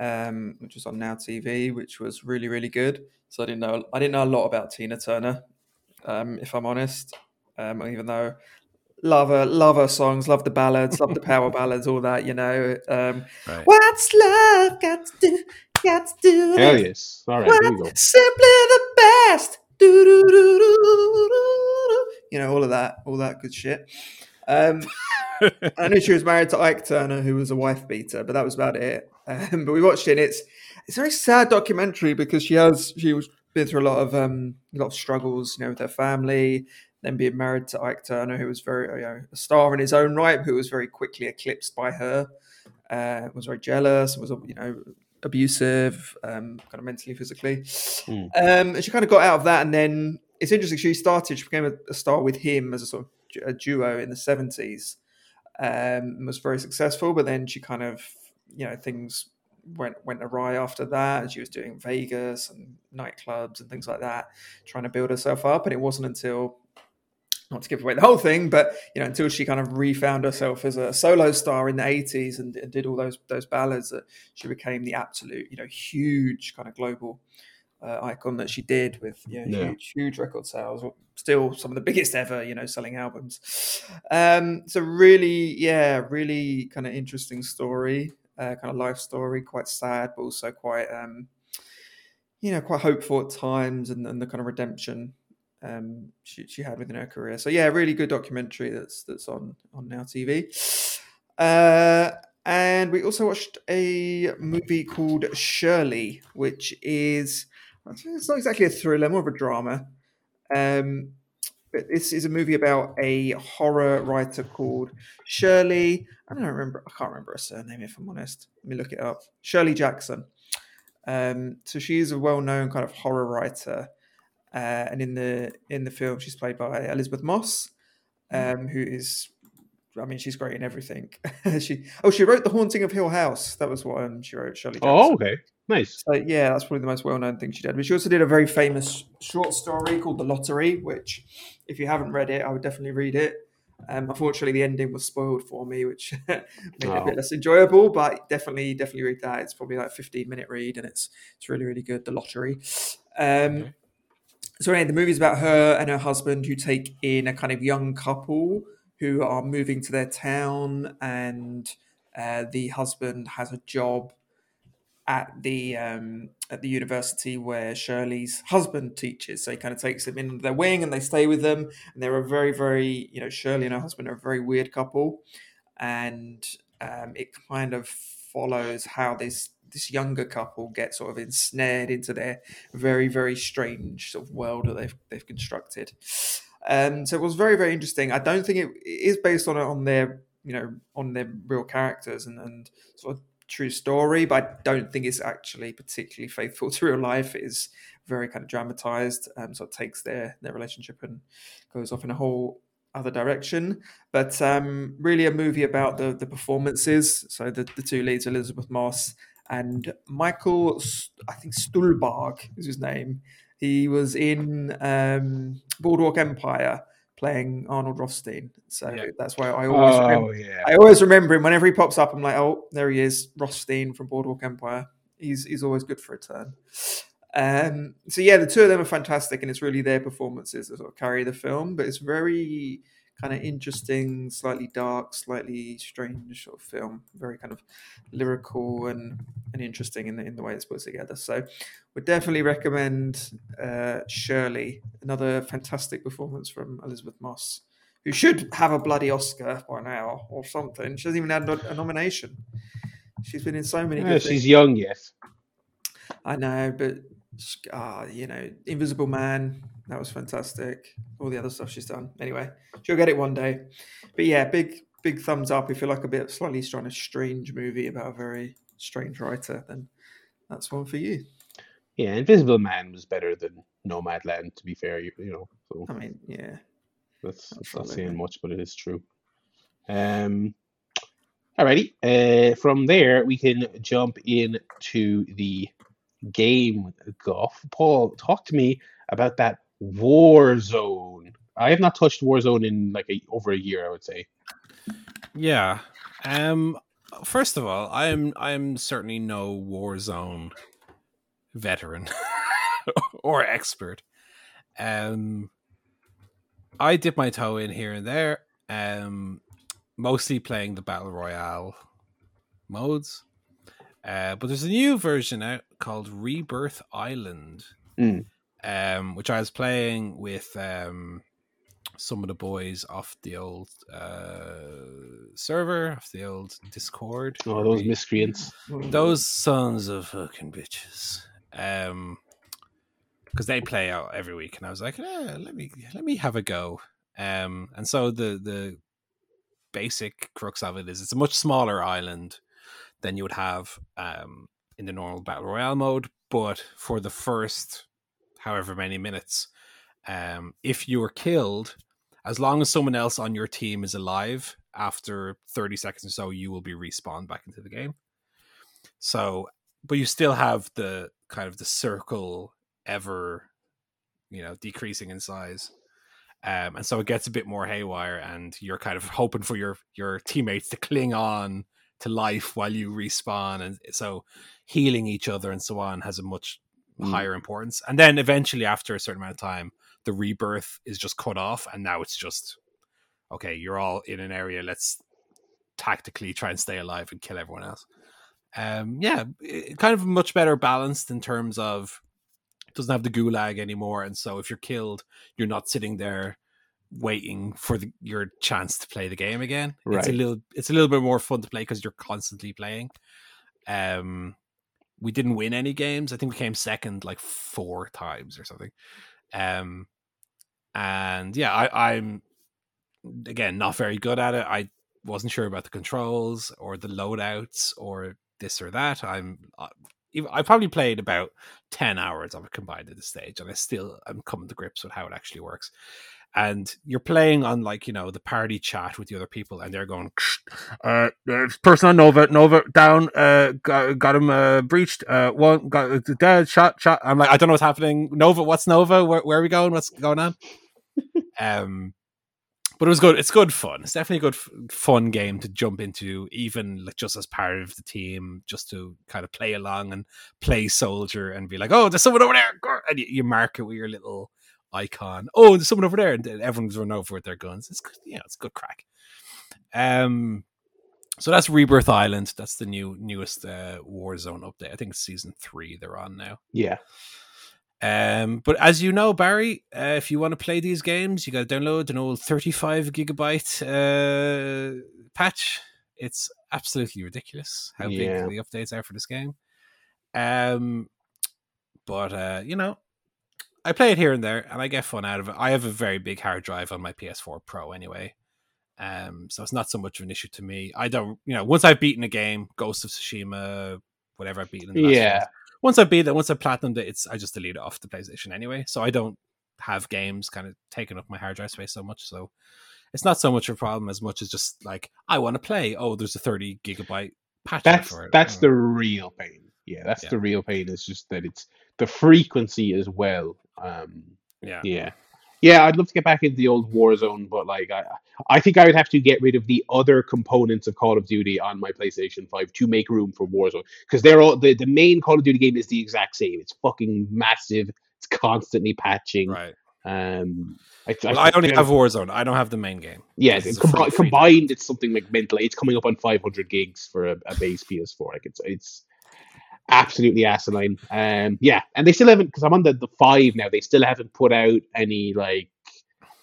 um, which was on Now TV, which was really really good. So I didn't know I didn't know a lot about Tina Turner, um, if I'm honest. Um, even though love her, love her songs, love the ballads, love the power ballads, all that. You know, um, Right. what's love got to do? Got to do Hell yes. Alright, here we go. What? Simply the best. You know, all of that, all that good shit. Um, I knew she was married to Ike Turner, who was a wife beater, but that was about it. Um, but we watched it. And it's it's a very sad documentary because she has she was been through a lot of um a lot of struggles, you know, with her family. Then being married to Ike Turner, who was very you know a star in his own right, who was very quickly eclipsed by her. Uh, was very jealous. Was you know abusive, um, kind of mentally, physically. Mm. Um, and she kind of got out of that, and then it's interesting. She started, she became a, a star with him as a sort of a duo in the seventies. Um, and was very successful, but then she kind of, you know, things went went awry after that. And she was doing Vegas and nightclubs and things like that, trying to build herself up. And it wasn't until not to give away the whole thing, but you know, until she kind of refound herself as a solo star in the eighties and, and did all those those ballads, that she became the absolute, you know, huge kind of global uh, icon that she did with you know, Yeah. huge huge record sales, still some of the biggest ever, you know, selling albums. Um, so really, yeah, really kind of interesting story, uh, kind of life story, quite sad, but also quite, um, you know, quite hopeful at times, and, and the kind of redemption um, she, she had within her career. So yeah, really good documentary that's that's on on Now TV. Uh, and we also watched a movie called Shirley, which is it's not exactly a thriller, more of a drama. Um, but this is a movie about a horror writer called Shirley. I don't remember. I can't remember her surname if I'm honest. Let me look it up. Shirley Jackson. Um, so she's a well-known kind of horror writer, uh, and in the in the film she's played by Elisabeth Moss, um, who is, I mean, she's great in everything. she oh, she wrote The Haunting of Hill House. That was what um, she wrote. Shirley Jackson. Oh, okay. Nice. So yeah, that's probably the most well-known thing she did. But she also did a very famous short story called The Lottery, which, if you haven't read it, I would definitely read it. Um, unfortunately, the ending was spoiled for me, which made it a Oh. bit less enjoyable. But definitely, definitely read that. It's probably like a fifteen-minute read, and it's it's really, really good. The Lottery. Um, so anyway, the movie's about her and her husband who take in a kind of young couple who are moving to their town, and uh, the husband has a job at the um, at the university where Shirley's husband teaches. So he kind of takes them in their wing, and they stay with them. And they're a very, very you know Shirley and her husband are a very weird couple, and um, it kind of follows how this this younger couple get sort of ensnared into their very, very strange sort of world that they've they've constructed. Um, so it was very, very interesting. I don't think it, it is based on on their you know on their real characters and, and sort of true story, but I don't think it's actually particularly faithful to real life. It is very kind of dramatized, um, so it takes their their relationship and goes off in a whole other direction. But um, really, a movie about the the performances. So the, the two leads, Elisabeth Moss and Michael, I think Stuhlbarg is his name. He was in um, Boardwalk Empire playing Arnold Rothstein. So Yeah. that's why I always remember Oh, yeah. I always remember him whenever he pops up. I'm like, oh, there he is, Rothstein from Boardwalk Empire. He's he's always good for a turn. Um, so yeah, the two of them are fantastic, and it's really their performances that sort of carry the film. But it's very kind of interesting, slightly dark, slightly strange sort of film. Very kind of lyrical and and interesting in the in the way it's put together. So would definitely recommend uh, Shirley. Another fantastic performance from Elisabeth Moss who should have a bloody Oscar by now or something. She hasn't even had a nomination. She's been in so many she's things. young yes. I know, but ah, you know, Invisible Man, That was fantastic. All the other stuff she's done. Anyway, she'll get it one day. But yeah, big big thumbs up. If you like a bit slightly of strange movie about a very strange writer, then that's one for you. Yeah, Invisible Man was better than Nomadland. To be fair, you, you know, so I mean, yeah. that's, that's not saying much, but it is true. Um, alrighty. Uh, from there we can jump in to the game golf. Paul, talk to me about that Warzone. I have not touched Warzone in like a, over a year. I would say. Yeah. Um. First of all, I'm I'm certainly no Warzone veteran or expert. Um. I dip my toe in here and there. Um. Mostly playing the battle royale modes. Uh, but there's a new version out called Rebirth Island, Mm. Um, which I was playing with um, some of the boys off the old uh, server, off the old Discord. Oh, those we- miscreants. those sons of fucking bitches. Um, because they play out every week, and I was like, eh, let me let me have a go. Um, and so the the basic crux of it is it's a much smaller island than you would have um in the normal battle royale mode, but for the first however many minutes, um, if you are killed, as long as someone else on your team is alive after 30 seconds or so, you will be respawned back into the game. So, but you still have the kind of the circle ever, you know, decreasing in size. Um, and so it gets a bit more haywire, and you're kind of hoping for your your teammates to cling on to life while you respawn, and so healing each other and so on has a much Mm. higher importance. And then eventually, after a certain amount of time, the rebirth is just cut off, and now it's just okay. You're all in an area. Let's tactically try and stay alive and kill everyone else. Um, yeah, it, kind of much better balanced in terms of it doesn't have the gulag anymore, and so if you're killed, you're not sitting there waiting for the, your chance to play the game again. It's a little, it's a little bit more fun to play because you're constantly playing. Um, we didn't win any games. I think we came second like four times or something. Um, and yeah, I, I'm again not very good at it. I wasn't sure about the controls or the loadouts or this or that. I'm uh, I probably played about ten hours of it combined at this stage, and I still I'm coming to grips with how it actually works. And you're playing on like you know the party chat with the other people, and they're going, uh, uh, person on Nova, Nova down, uh, got, got him uh, breached, uh, one got uh, dead, shot, shot. I'm like, I don't know what's happening. Nova, what's Nova? Where, where are we going? What's going on? um, but it was good. It's good fun. It's definitely a good f- fun game to jump into, even like just as part of the team, just to kind of play along and play soldier and be like, oh, there's someone over there, Grr," and you, you mark it with your little icon. Oh, there's someone over there, and everyone's run over with their guns. It's good, you know, it's good crack. Um, so that's Rebirth Island. That's the new newest uh, Warzone update. I think it's season three they're on now. Yeah. Um, but as you know, Barry, uh, if you want to play these games, you got to download an old 35 gigabyte uh, patch. It's absolutely ridiculous how Yeah. big the updates are for this game. Um, but uh, you know, I play it here and there, and I get fun out of it. I have a very big hard drive on my PS4 Pro anyway, um, so it's not so much of an issue to me. I don't, you know, once I've beaten a game, Ghost of Tsushima, whatever I've beaten, in the last Yeah. once I beat it, once I platinumed it, it's I just delete it off the PlayStation anyway. So I don't have games kind of taking up my hard drive space so much. So it's not so much a problem as much as just like I want to play. Oh, there's a 30 gigabyte patch That's for it. that's Oh. the real pain. Yeah, that's Yeah. the real pain. It's just that it's the frequency as well. Um, yeah. yeah, yeah. I'd love to get back into the old Warzone, but like I, I think I would have to get rid of the other components of Call of Duty on my PlayStation Five to make room for Warzone because they're all the the main Call of Duty game is the exact same. It's fucking massive. It's constantly patching. Right. Um, I, Well, I only have Warzone. I don't have the main game. Yeah, This is a combi- free- free combined, it's something like mentally, It's coming up on 500 gigs for a, a base PS4. Like it's it's absolutely asinine. Um, yeah, and they still haven't because I'm on the the five now. They still haven't put out any like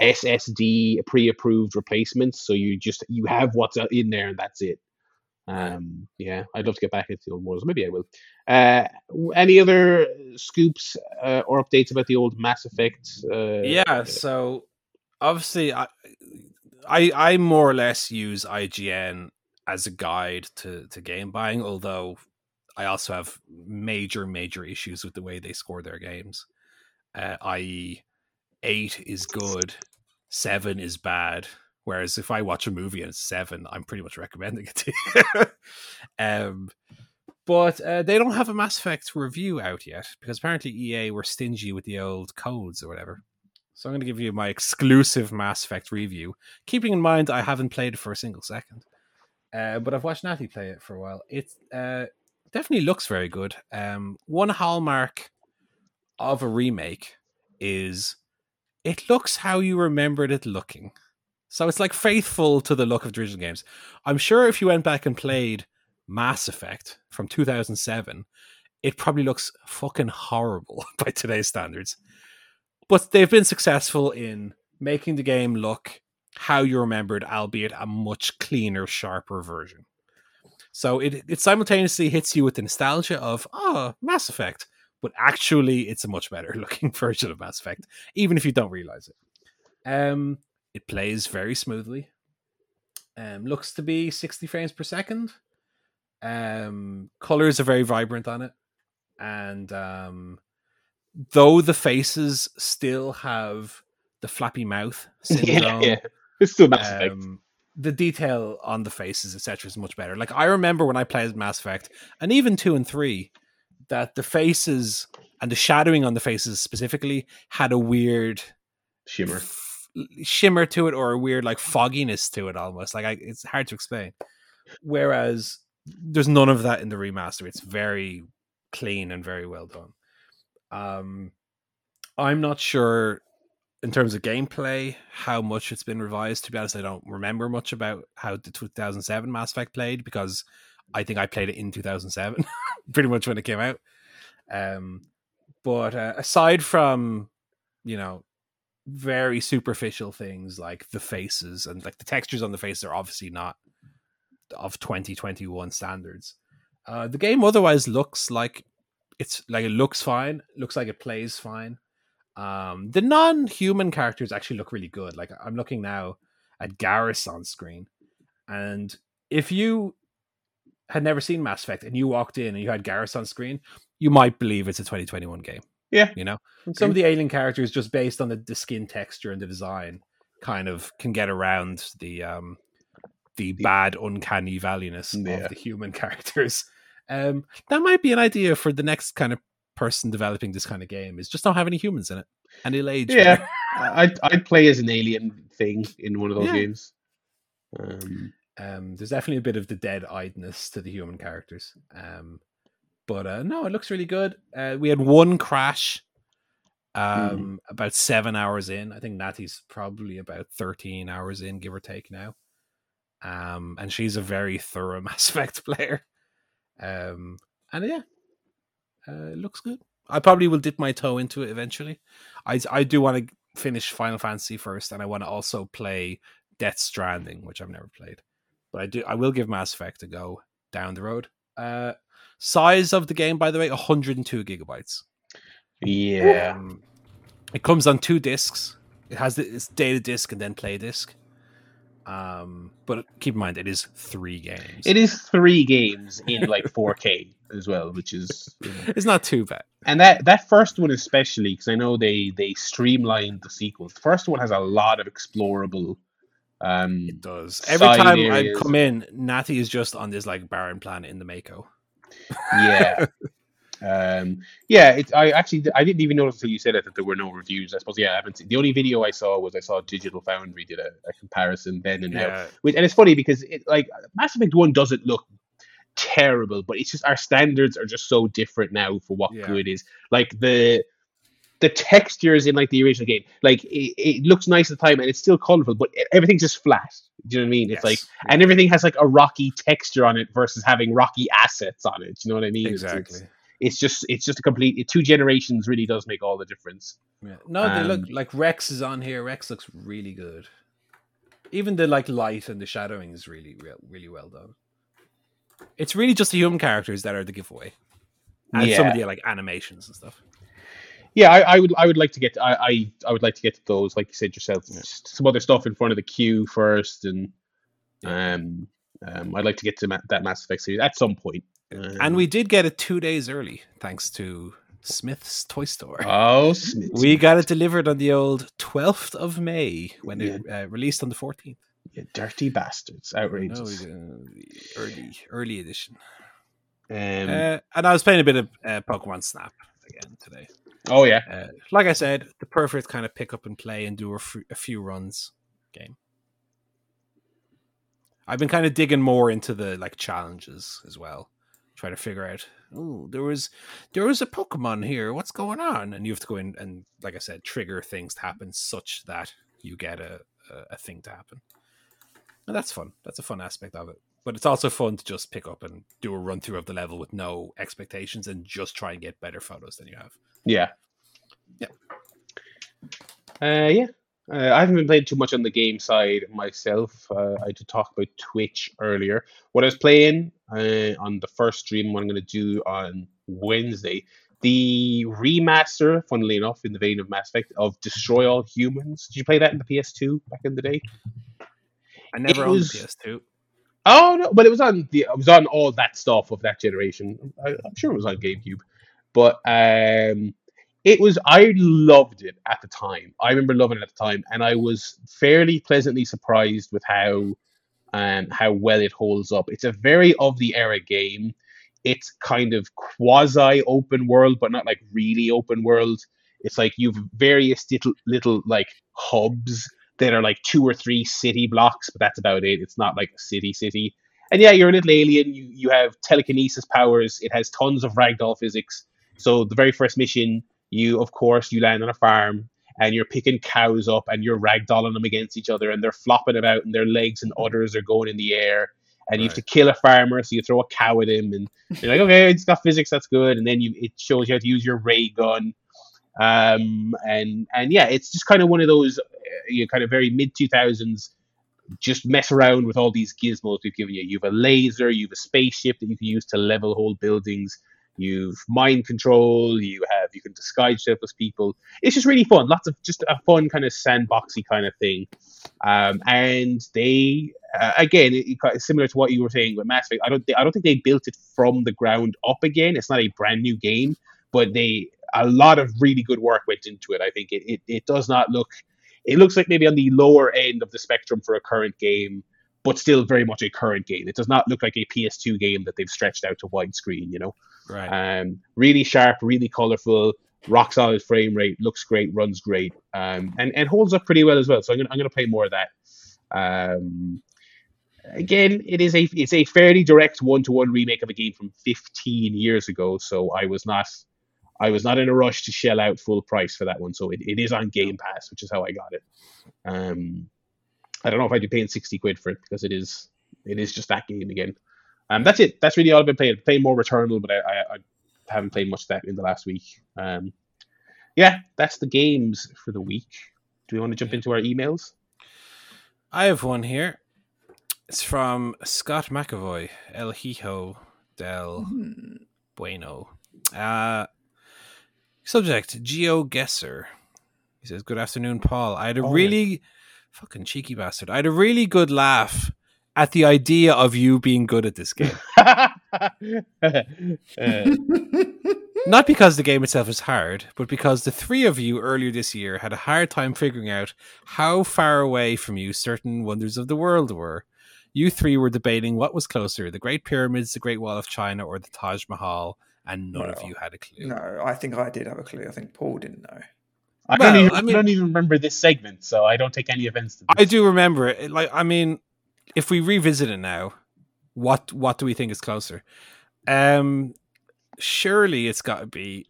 SSD pre-approved replacements. So you just you have what's in there and that's it. Um, yeah, I'd love to get back into the old Wars. Maybe I will. Uh, any other scoops uh, or updates about the old Mass Effect? Uh, yeah, so obviously, I, I I more or less use IGN as a guide to to game buying, although I also have major major issues with the way they score their games. Uh, i.e., eight is good, seven is bad. Whereas if I watch a movie and it's seven, I'm pretty much recommending it to you. um, but uh, they don't have a Mass Effect review out yet because apparently EA were stingy with the old codes or whatever. So I'm going to give you my exclusive Mass Effect review, keeping in mind I haven't played it for a single second. Uh, but I've watched Natty play it for a while. It uh, definitely looks very good. Um, one hallmark of a remake is it looks how you remembered it looking. So it's like faithful to the look of the original games. I'm sure if you went back and played Mass Effect from 2007, it probably looks fucking horrible by today's standards. But they've been successful in making the game look how you remembered, albeit a much cleaner, sharper version. So it it simultaneously hits you with the nostalgia of oh Mass Effect, but actually it's a much better looking version of Mass Effect, even if you don't realize it. Um, it plays very smoothly. Um, looks to be 60 frames per second. Um, colors are very vibrant on it, and um, though the faces still have the flappy mouth syndrome, yeah, yeah. It's still Mass Effect. um, the detail on the faces, etc., is much better. Like I remember when I played Mass Effect, and even two and three, that the faces and the shadowing on the faces specifically had a weird Shimmer. f- shimmer to it or a weird like fogginess to it almost. Like I, it's hard to explain. Whereas there's none of that in the remaster. It's very clean and very well done. Um, I'm not sure in terms of gameplay how much it's been revised. To be honest, I don't remember much about how the 2007 Mass Effect played because I think I played it in 2007, pretty much when it came out. Um, but uh, aside from you know very superficial things like the faces and like the textures on the faces are obviously not of 2021 standards. Uh, the game otherwise looks like it's like it looks fine, looks like it plays fine. Um, the non-human characters actually look really good. Like I'm looking now at Garrus on screen, and if you had never seen Mass Effect and you walked in and you had Garrus on screen, you might believe it's a 2021 game. Yeah. You know, Okay. some of the alien characters just based on the, the skin texture and the design kind of can get around the um the bad uncanny valueness Yeah. of the human characters. Um, that might be an idea for the next kind of person developing this kind of game is just don't have any humans in it and it'll age. Yeah. I'd, I'd play as an alien thing in one of those Yeah. games. Um, Um, there's definitely a bit of the dead eyedness to the human characters. Um, but uh, no, it looks really good. Uh, we had one crash um, about seven hours in. I think Natty's probably about 13 hours in, give or take now. Um, and she's a very thorough Mass Effect player. Um, and yeah, uh, it looks good. I probably will dip my toe into it eventually. I, I do want to finish Final Fantasy first, and I want to also play Death Stranding, which I've never played. But I do. I will give Mass Effect a go down the road. Uh, size of the game, by the way, 102 gigabytes. yeah. Um, it comes on two discs. It has the, it's data disc and then play disc. Um, but keep in mind, it is three games. It is three games in like 4K as well, which is you know. It's not too bad. and that that first one especially because I know they they streamlined the sequels. The first one has a lot of explorable. Um, It does. Every time areas. I come in, Natty is just on this like barren planet in the Mako. yeah, um, yeah. It, I actually I didn't even notice until you said it that there were no reviews. I suppose yeah, I haven't seen. The only video I saw was I saw Digital Foundry did a, a comparison then and now. Yeah, Which, and it's funny because it like Mass Effect One doesn't look terrible, but it's just our standards are just so different now for what Yeah. good is. Like the the textures in like the original game, like it, it looks nice at the time and it's still colorful, but e, everything's just flat. Do you know what I mean? It's like and everything has like a rocky texture on it versus having rocky assets on it. Do You know what I mean? Exactly. It's, it's just it's just a complete two generations really does make all the difference. Yeah. No, they look Um, like Wrex is on here. Wrex looks really good. Even the like light and the shadowing is really, real, really well done. It's really just the human characters that are the giveaway, and some of the like animations and stuff. Yeah, I, I would I would like to get I, I I would like to get to those, like you said yourself, Yeah. some other stuff in front of the queue first, and um, um I'd like to get to ma- that Mass Effect series at some point. And Um, we did get it two days early, thanks to Smyths Toy Store. oh Smith, we got it delivered on the old 12th of May when it uh, released on the 14th. you dirty bastards, outrageous. we, uh, early early edition. Um, Uh, and I was playing a bit of uh, Pokemon Snap again today. oh yeah, Uh, like I said, the perfect kind of pick up and play and do a, f- a few runs game. I've been kind of digging more into the like challenges as well, trying to figure out. Oh, there was there was a Pokemon here. What's going on? And you have to go in and, like I said, trigger things to happen such that you get a a, a thing to happen. And that's fun. That's a fun aspect of it. But it's also fun to just pick up and do a run through of the level with no expectations and just try and get better photos than you have. yeah, Yeah. Uh, yeah. Uh, I haven't been playing too much on the game side myself. Uh, I did talk about Twitch earlier. What I was playing uh, on the first stream, what I'm going to do on Wednesday, the remaster, funnily enough, in the vein of Mass Effect, of Destroy All Humans. Did you play that in the PS2 back in the day? I never It owned was- the PS2. Oh no, but it was on the it was on all that stuff of that generation. I, I'm sure it was on GameCube, but um, it was. I loved it at the time. I remember loving it at the time, and I was fairly pleasantly surprised with how um how well it holds up. It's a very of the era game. It's kind of quasi open world, but not like really open world. It's like you've various little little like hubs that are like two or three city blocks, but that's about it. It's not like a city city. And yeah, you're a little alien. You you have telekinesis powers. It has tons of ragdoll physics. So the very first mission, you of course you land on a farm and you're picking cows up and you're ragdolling them against each other and they're flopping about and their legs and udders are going in the air. And you have to kill a farmer, so you throw a cow at him, and you're like, okay, it's got physics, that's good. And then you it shows you how to use your ray gun, um, and and yeah, it's just kind of one of those uh, you know, kind of very mid two thousands. Just mess around with all these gizmos we've given you. You have a laser, you have a spaceship that you can use to level whole buildings. You've mind control. You have you can disguise yourself as people. It's just really fun. Lots of just a fun kind of sandboxy kind of thing. Um, and they uh, again it, it- similar to what you were saying with Mass Effect. I don't I don't think they built it from the ground up again. It's not a brand new game, but they a lot of really good work went into it. I think it, it, it does not look it looks like maybe on the lower end of the spectrum for a current game, but still very much a current game. It does not look like a PS2 game that they've stretched out to widescreen, you know. Right. Um, really sharp, really colorful, rock solid frame rate, looks great, runs great, um, and and holds up pretty well as well. So I'm gonna I'm gonna play more of that. Um, again, it is a it's a fairly direct one to one remake of a game from 15 years ago. So I was not I was not in a rush to shell out full price for that one. So it, it is on Game Pass, which is how I got it. Um, I don't know if I'd be paying 60 quid for it because it is it is just that game again. Um, that's it. That's really all I've been playing. Playing more Returnal, but I, I, I haven't played much of that in the last week. Um, yeah, that's the games for the week. Do we want to jump into our emails? I have one here. It's from Scott McAvoy, El Hijo del Hmm. Bueno. Uh, subject GeoGuessr. He says, Good afternoon, Paul. I had a Oh, yeah. really fucking cheeky bastard. I had a really good laugh at the idea of you being good at this game. Uh, Not because the game itself is hard, but because the three of you earlier this year had a hard time figuring out how far away from you certain wonders of the world were. You three were debating what was closer, the Great Pyramids, the Great Wall of China, or the Taj Mahal, and none of you had a clue. No, I think I did have a clue. I think Paul didn't know. I, Well, don't even, I mean- I don't even remember this segment, so I don't take any offense to this. I do remember it. Like, I mean, if we revisit it now, what what do we think is closer? Um, surely it's got to be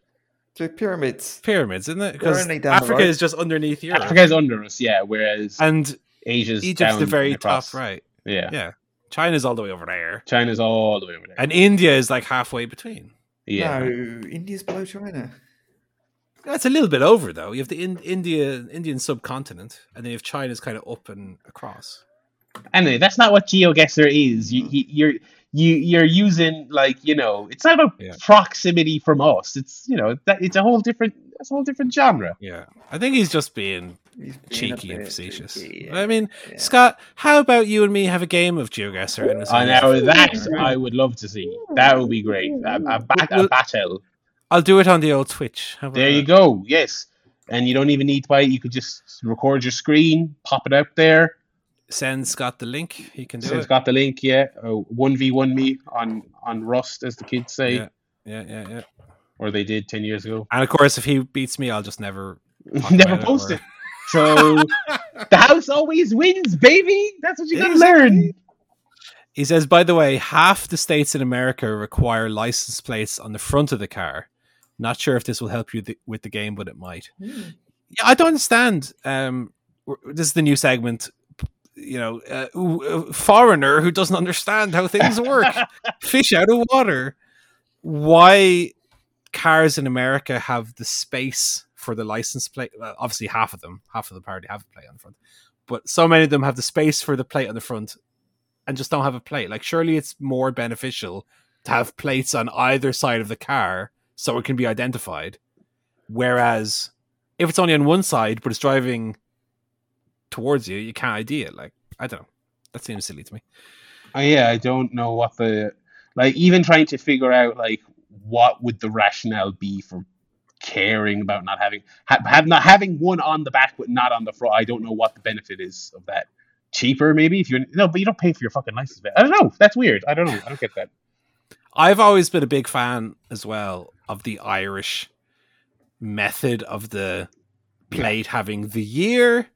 The pyramids. pyramids, isn't it? Because only down the Africa road. is just underneath Europe, Africa's under us, yeah, whereas and Asia's Egypt's down the very and across. top right. Yeah. Yeah, China's all the way over there, China's all the way over there. and India is like halfway between. yeah. No, India's below China. That's a little bit over though. You have the in, India Indian subcontinent, and then you have China's kind of up and across. Anyway, that's not what GeoGuessr is. You, you, you're you you're using like you know it's not about Yeah. proximity from us. It's you know that it's a whole different it's a whole different genre. Yeah, I think he's just being He's being cheeky and facetious. cheeky, I mean, yeah. Scott, how about you and me have a game of GeoGuessr? And And now that I would love to see. That would be great. A, a, bat, a battle. I'll do it on the old about There you go. Yes. And you don't even need to buy it. You could just record your screen, pop it out there. Send Scott the link. He can do it's it. got the link, yeah. Oh, one v one me on on Rust, as the kids say, Yeah, yeah, yeah, yeah. or they did ten years ago. And of course, if he beats me, I'll just never. Never it post or- it. So the house always wins, baby. That's what you gotta Exactly. learn. He says, by the way, half the states in America require license plates on the front of the car. Not sure if this will help you th- with the game, but it might. Hmm. Yeah, I don't understand. Um, this is the new segment. You know, uh, foreigner who doesn't understand how things work, fish out of water. Why cars in America have the space for the license plate? Well, obviously, half of them, half of the party have a plate on the front, but so many of them have the space for the plate on the front and just don't have a plate. Like, surely it's more beneficial to have plates on either side of the car so it can be identified. Whereas if it's only on one side but it's driving towards you, you can't ID it. Like, I don't know. That seems silly to me. Oh, yeah, I don't know what the like. Even trying to figure out like what would the rationale be for caring about not having ha- have not having one on the back but not on the front. I don't know what the benefit is of that. Cheaper, maybe if you're no, but you don't pay for your fucking license. I don't know. That's weird. I don't know. I don't get that. I've always been a big fan as well of the Irish method of the plate having the year,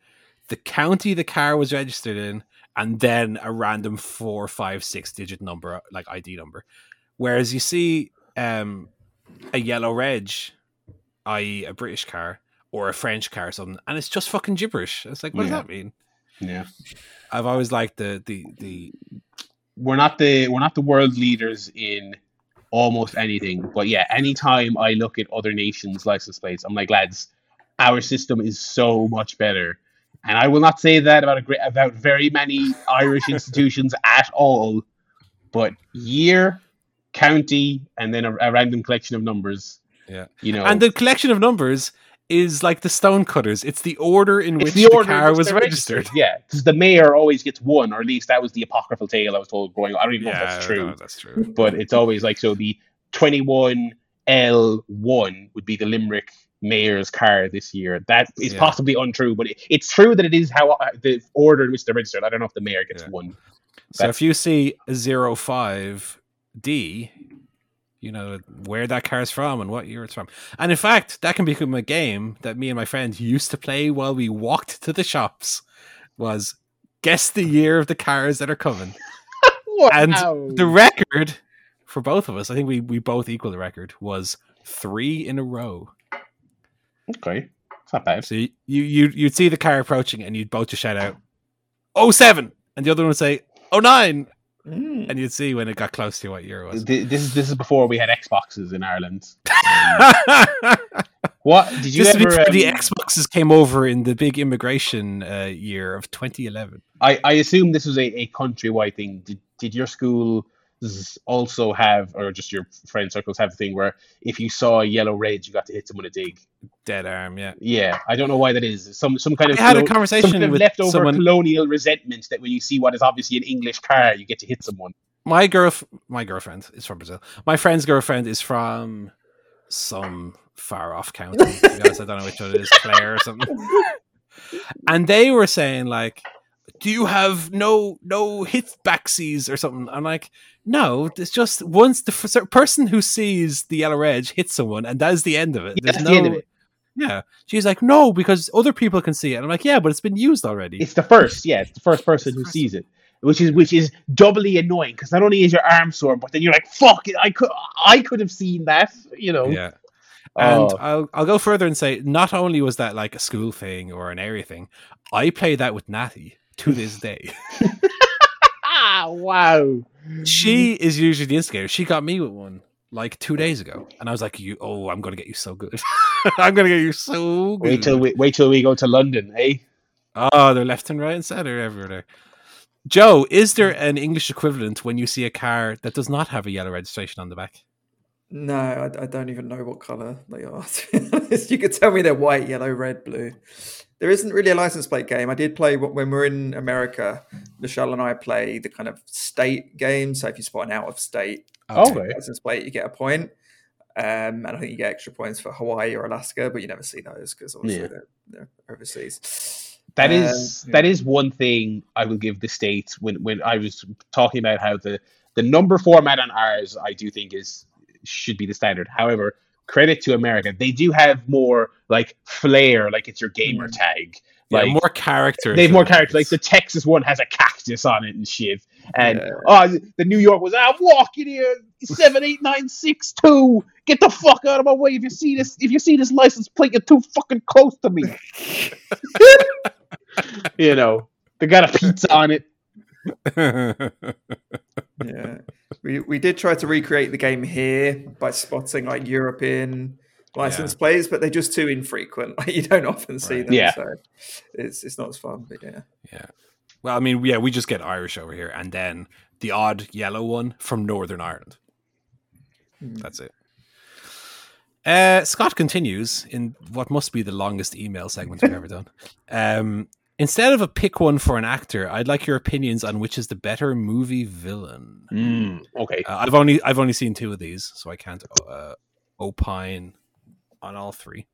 the county the car was registered in, and then a random four, five, six digit number, like ID number. Whereas you see um, a yellow reg, i.e., a British car or a French car or something, and it's just fucking gibberish. It's like, what Yeah. does that mean? Yeah. I've always liked the the the we're not the we're not the world leaders in almost anything. But yeah, anytime I look at other nations' license plates, I'm like, lads, our system is so much better. And I will not say that about a great about very many Irish institutions at all. But year, county, and then a, a random collection of numbers. Yeah. You know, and the collection of numbers is like the stonecutters. It's the order in it's which the the, car which was they're registered. Yeah, because the mayor always gets one, or at least that was the apocryphal tale I was told growing up. I don't even know if that's true. that's true. but it's always like so the 21L1 would be the Limerick mayor's car this year. That is Yeah. possibly untrue, but it, it's true that it is how uh, the order in which they're registered. I don't know if the mayor gets Yeah. one. So if you see a 05D, you know where that car is from and what year it's from. And in fact, that can become a game that me and my friend used to play while we walked to the shops. Was guess the year of the cars that are coming. And The record for both of us, I think we we both equal the record, was three in a row. okay, it's not bad. So you you you'd see the car approaching and you'd both just shout out, "Oh seven," and the other one would say, "Oh nine," Mm. and you'd see when it got close to what year it was. This is this is before we had Xboxes in Ireland. What did you this ever? before the um, Xboxes came over in the big immigration uh, year of 2011. I, I assume this was a, a countrywide thing. Did, did your school also have, or just your friend circles have a thing where if you saw a yellow red, you got to hit someone a dig? Dead arm, yeah. Yeah, I don't know why that is. Some some kind of I had a colo- some conversation kind of with leftover someone. colonial resentment that when you see what is obviously an English car, you get to hit someone. My girl, my girlfriend is from Brazil. My friend's girlfriend is from some far off county. to be honest, I don't know which one it is, Clare or something. And they were saying like, "Do you have no no hit backsies or something?" I'm like, "No, it's just once the f- person who sees the yellow edge hits someone, and that is the end of it. Yeah, There's that's no, the end of it. Yeah, she's like, "No, because other people can see it." And I'm like, "Yeah, but it's been used already." It's the first, yeah, it's the first person who sees it, which is which is doubly annoying because not only is your arm sore, but then you're like, "Fuck it, I could I could have seen that," you know. Yeah. And Oh. I'll I'll go further and say not only was that like a school thing or an area thing, I play that with Natty to this day. Wow. she is usually the instigator. She got me with one like two days ago, and I was like, "You, oh, I'm gonna get you so good. I'm gonna get you so good." Wait till we wait till we go to London, eh? oh, they're left and right and center everywhere. Joe, is there an English equivalent when you see a car that does not have a yellow registration on the back? No, I, I don't even know what color they are. to be honest. you could tell me they're white, yellow, red, blue. There isn't really a license plate game. I did play when we're in America. Michelle and I play the kind of state game. So if you spot an out of state Okay. license plate, you get a point. Um, and I think you get extra points for Hawaii or Alaska, but you never see those because obviously Yeah. they're, they're overseas. That Um, is that is one thing I will give the states when when I was talking about how the the number format on ours I do think is should be the standard. However, credit to America, they do have more like flair, like it's your gamer Mm. tag. Yeah, Like more character. they have more character. Like the Texas one has a cactus on it and shit. And Yeah. oh, the New York was I'm walking here seven eight nine six two. Get the fuck out of my way if you see this. If you see this license plate, you're too fucking close to me. you know, they got a pizza on it. Yeah, we we did try to recreate the game here by spotting like European license plates, but they're just too infrequent. Like you don't often see Right. them. Yeah. so it's it's not as fun. But yeah, yeah. Well, I mean, yeah, we just get Irish over here, and then the odd yellow one from Northern Ireland. Mm. That's it. Uh, Scott continues in what must be the longest email segment we've ever done. Um, instead of a pick one for an actor, I'd like your opinions on which is the better movie villain. Mm, okay. Uh, I've only I've only seen two of these, so I can't uh, opine on all three.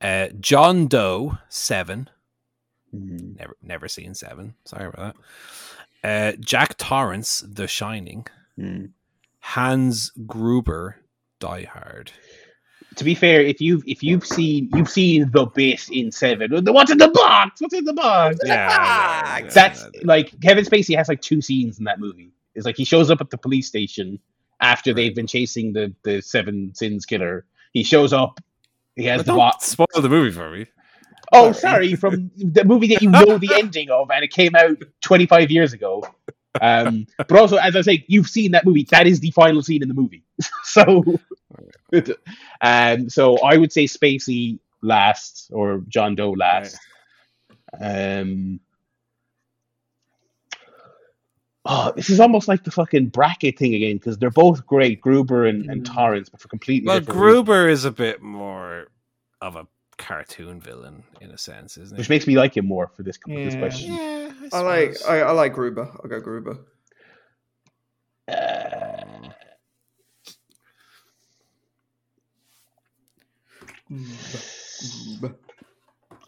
Uh, John Doe seven. Mm. Never never seen seven. Sorry about that. Uh, Jack Torrance, The Shining. Mm. Hans Gruber, Die Hard. To be fair, if you've if you've seen you've seen the bit in Seven, what's in the box? What's in the box? Yeah, yeah, ah, That's yeah. like Kevin Spacey has like two scenes in that movie. It's like he shows up at the police station after they've been chasing the the Seven Sins killer. He shows up. He has But the don't box. spoil the movie for me. Oh, sorry, from the movie that you know the ending of, and it came out 25 years ago. Um, but also, as I say, you've seen that movie. That is the final scene in the movie. so, um, so I would say Spacey last or John Doe last. Um, oh, this is almost like the fucking bracket thing again because they're both great, Gruber and, and Mm. Torrance, but for completely Well, different reasons. Gruber is a bit more of a cartoon villain in a sense, isn't it? which makes me like him more for this, this question. Yeah, I like. I, I like Gruber. I'll go Gruber. Uh, Gruber.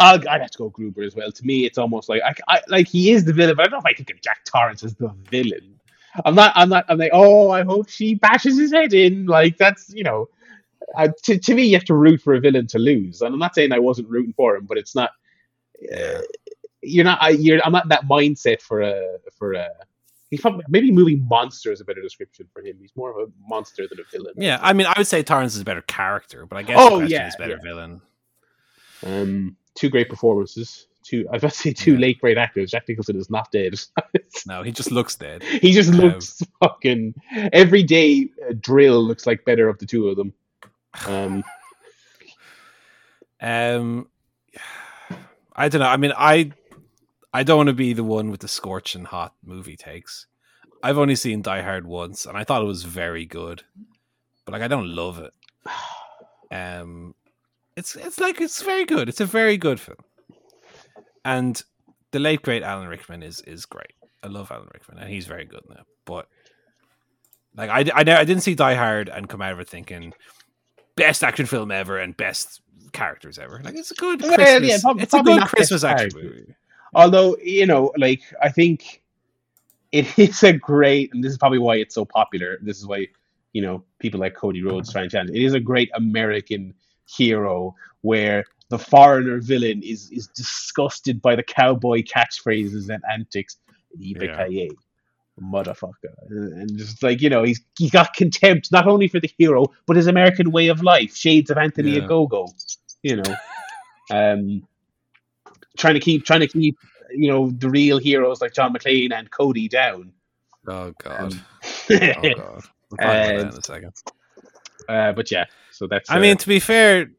I'll, I'd have to go Gruber as well. To me, it's almost like I, I like he is the villain, but I don't know if I think of Jack Torrance as the villain. I'm not. I'm not. I'm like, oh, I hope she bashes his head in. Like that's you know, uh, to to me, you have to root for a villain to lose. And I'm not saying I wasn't rooting for him, but it's not. Uh, you're not. I, you're. I'm not that mindset for a for a. He's probably maybe movie monster is a better description for him. He's more of a monster than a villain. Yeah, I mean, I would say Torrance is a better character, but I guess Oh, yeah, is better yeah. villain. Um, two great performances. Two. I was about to say two Yeah. late great actors. Jack Nicholson is not dead. No, he just looks dead. he just Um, looks fucking. Every day, uh, Drill looks like better of the two of them. Um, Um, I don't know. I mean, I I don't want to be the one with the scorching hot movie takes. I've only seen Die Hard once, and I thought it was very good, but like I don't love it. Um, it's it's like it's very good. It's a very good film, and the late great Alan Rickman is is great. I love Alan Rickman, and he's very good now. But like I I, I didn't see Die Hard and come out of it thinking best action film ever and best characters ever. Like it's a good Christmas. yeah, prob- it's a good Christmas action movie. Although you know, like I think it is a great, and this is probably why it's so popular. This is why you know people like Cody Rhodes try and challenge. It is a great American hero where the foreigner villain is is disgusted by the cowboy catchphrases and antics. Yippee motherfucker, and just like you know, he's he's got contempt not only for the hero but his American way of life. Shades of Anthony Yeah. Agogo, you know, um, trying to keep trying to keep you know the real heroes like John McClane and Cody down. Oh god. Um, Oh god. We'll that in Uh, a second. uh, but yeah, so that's. I uh, mean, to be fair,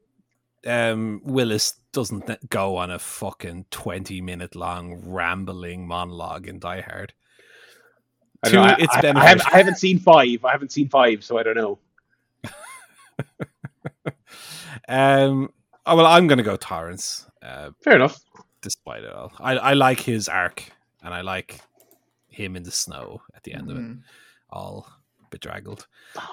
um, Willis doesn't go on a fucking twenty minute long rambling monologue in Die Hard. I, Two, know, I- it's I, I, haven't, I haven't seen five. I haven't seen five, so I don't know. Um, oh well, I'm gonna go Torrance. Uh, Fair enough. despite it all, I I like his arc, and I like him in the snow at the end of it, Mm. all bedraggled.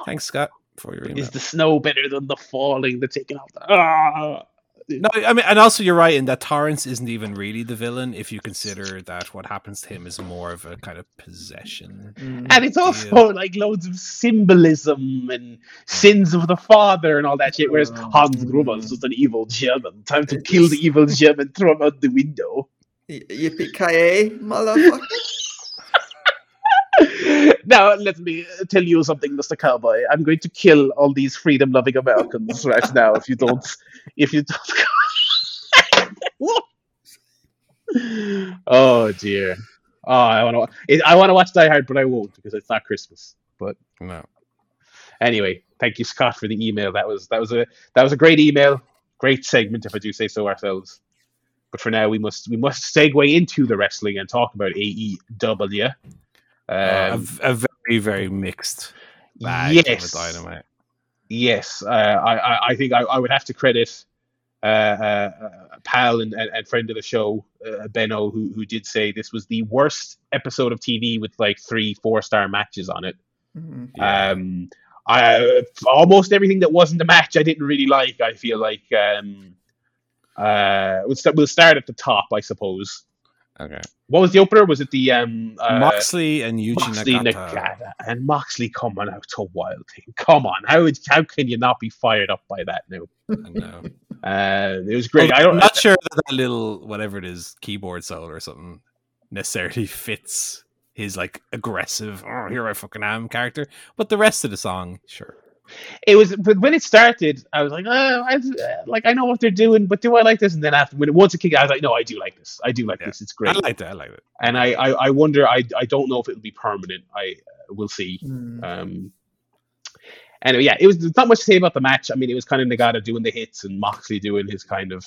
Thanks, Scott, for your email. Is the snow better than the falling, the taking off the. Ah! No, I mean, and also you're right in that Torrance isn't even really the villain if you consider that what happens to him is more of a kind of possession. Mm. And it's also like loads of symbolism and sins of the father and all that shit. Whereas Oh. Hans Gruber is just an evil German. Time to kill the evil German, throw him out the window. Y- Yippee ki motherfucker! Now, let me uh, tell you something, Mr. Cowboy. I'm going to kill all these freedom-loving Americans right now if you don't. If you don't. oh dear. Oh, I want to. I want to watch Die Hard, but I won't because it's not Christmas. But No, anyway, thank you, Scott, for the email. That was that was a that was a great email, great segment, if I do say so ourselves. But for now, we must we must segue into the wrestling and talk about AEW. Uh, a, Um, v- a very very mixed bag yes, of dynamite. yes. Uh, I, I I think I, I would have to credit uh, uh, a pal and, and, and friend of the show, uh, Benno, who who did say this was the worst episode of TV with like three four star matches on it. Mhm. Yeah. Um, I almost everything that wasn't a match I didn't really like. I feel like um, uh, we'll start, we'll start at the top, I suppose. Okay, What was the opener? Was it the um, uh, Moxley and Yuji Moxley Nagata. Nagata and Moxley coming out to Wild Thing? Come on, how would- how can you not be fired up by that now? I know. Uh, it was great. I I'm don't. not sure that, that little whatever it is keyboard solo or something necessarily fits his like aggressive oh here I fucking am character, but the rest of the song, sure. It was but when it started. I was like, oh, I, like I know what they're doing, but do I like this? And then after when it once it kicked, I was like, no, I do like this. I do like Yeah. this. It's great. I like that. I like it. and I, I, I wonder. I, I don't know if it'll be permanent. I uh, will see. Mm. Um, anyway, yeah, it was there's not much to say about the match. I mean, it was kind of Nagata doing the hits and Moxley doing his kind of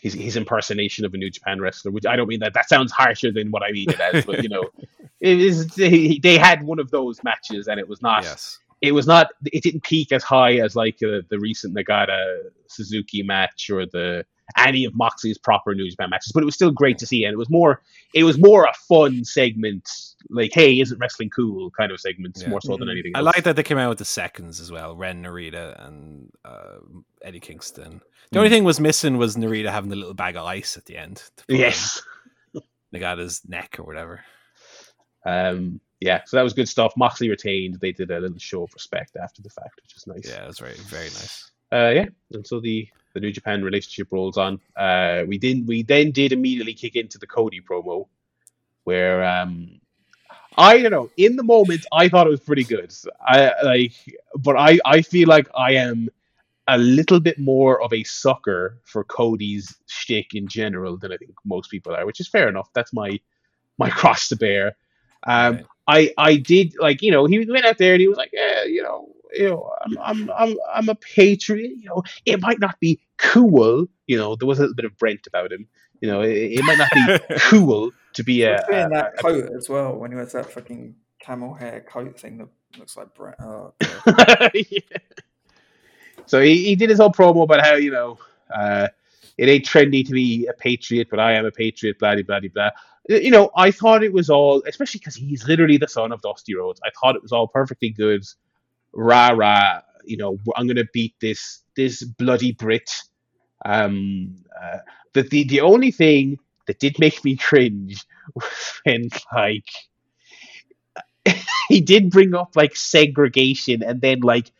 his his impersonation of a New Japan wrestler. Which I don't mean that that sounds harsher than what I mean it as, but you know, it is they, they had one of those matches and it was not Yes. It was not it didn't peak as high as like uh, the recent Nagata Suzuki match or the any of Moxley's proper New Japan matches, but it was still great to see, and it was more it was more a fun segment, like hey, isn't wrestling cool kind of segment, Yeah. more so than Mhm. anything. I like that they came out with the seconds as well. Ren Narita and uh, Eddie Kingston. The only thing was missing was Narita having the little bag of ice at the end. to put on Yes, Nagata's neck or whatever. um, yeah, so that was good stuff. Moxley retained. They did a little show of respect after the fact, which is nice. Yeah, it was very very nice. uh, yeah, and so the the New Japan relationship rolls on. Uh, we did we then did immediately kick into the Cody promo, where um, I don't know. In the moment, I thought it was pretty good. I like, but I I feel like I am a little bit more of a sucker for Cody's shtick in general than I think most people are, which is fair enough. That's my my cross to bear. Um, Right. I I did like you know he went out there and he was like yeah you know you know I'm I'm I'm I'm a patriot you know it might not be cool you know there was a little bit of Brent about him you know it, it might not be cool to be a, Especially in a- that a- coat as well, when he wears that fucking camel hair coat thing that looks like Brent. Oh, Yeah. So he, he did his whole promo about how you know uh, it ain't trendy to be a patriot, but I am a patriot. Blah blah blah blah. You know, I thought it was all, especially because he's literally the son of Dusty Rhodes. I thought it was all perfectly good. Rah rah. You know, I'm gonna beat this this bloody Brit. Um, uh, the, the the only thing that did make me cringe was when like he did bring up like segregation and then like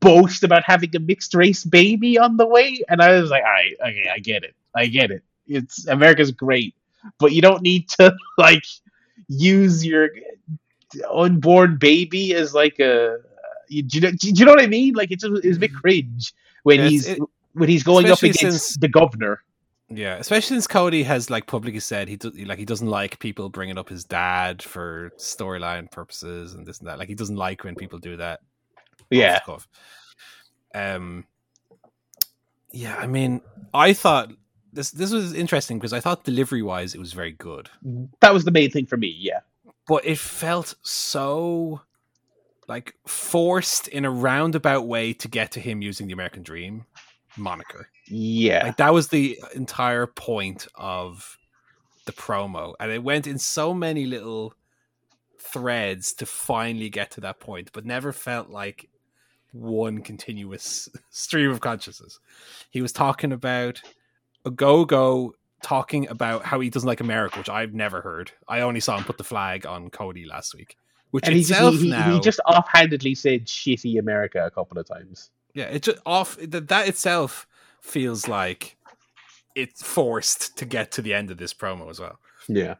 boast about having a mixed race baby on the way. And i was like all right okay i get it. I get it. It's america's great. But you don't need to like use your unborn baby as like a you, do, you know, do you know what i mean? Like it's, it's a bit cringe when he's it- when he's going up against since- the governor. Yeah, especially since Cody has like publicly said he do, like he doesn't like people bringing up his dad for storyline purposes and this and that. Like he doesn't like when people do that. Yeah. Um. Yeah, I mean, I thought this this was interesting because I thought delivery wise it was very good, That was the main thing for me. Yeah, but it felt so like forced in a roundabout way to get to him using the American Dream moniker. yeah, Like that was the entire point of the promo, and it went in so many little threads to finally get to that point, but never felt like one continuous stream of consciousness. He was talking about Ogogo talking about how he doesn't like America, which I've never heard. I only saw him put the flag on Cody last week, which and he just, itself he, he, now he just offhandedly said "shitty America" a couple of times. yeah, it just off that that itself feels like it's forced to get to the end of this promo as well. Yeah,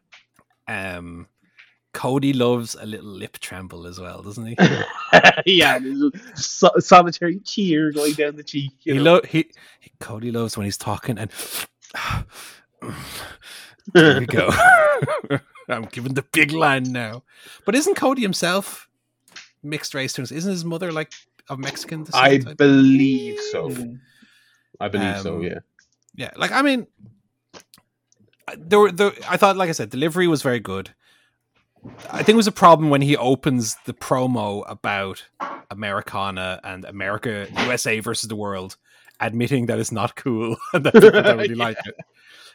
Um, Cody loves a little lip tremble as well, doesn't he? yeah, a so- solitary tear going down the cheek. He, know? lo- he he Cody loves when he's talking and there we go. I'm giving the big line now. But isn't Cody himself mixed race? Isn't his mother like of Mexican? I I- believe so. I believe so. Um, Yeah. Yeah, like I mean, there were the I thought, like I said, delivery was very good. I think it was a problem when he opens the promo about Americana and America, USA versus the world, admitting that it's not cool and that people don't really like it.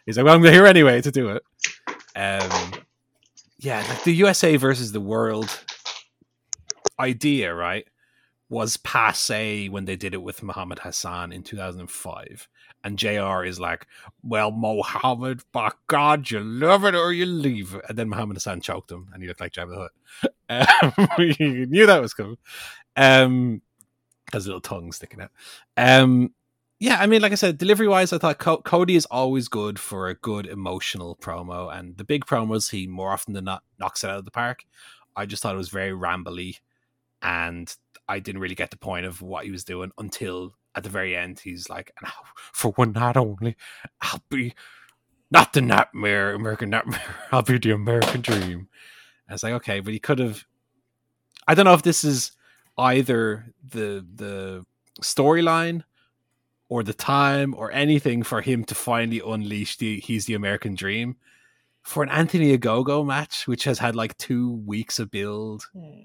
He's like, "Well, I'm here anyway to do it." Um, yeah, like the USA versus the world idea, right, was passe when they did it with Muhammad Hassan in 2005 and JR is like, Well, Mohammed, by God, you love it or you leave. And then Muhammad Hassan choked him and he looked like Jabba the Hutt. Um, knew that was coming. Um, has a little tongue sticking out. Um, yeah, I mean, like I said, delivery wise, I thought Co- Cody is always good for a good emotional promo. And the big promos, he more often than not knocks it out of the park. I just thought it was very rambly. And I didn't really get the point of what he was doing until at the very end, he's like, "And for one night only, I'll be not the nightmare, American nightmare. I'll be the American dream. I was like, okay, but he could have. I don't know if this is either the the storyline or the time or anything for him to finally unleash the he's the American dream for an Anthony Ogogo match, which has had like two weeks of build. Hmm.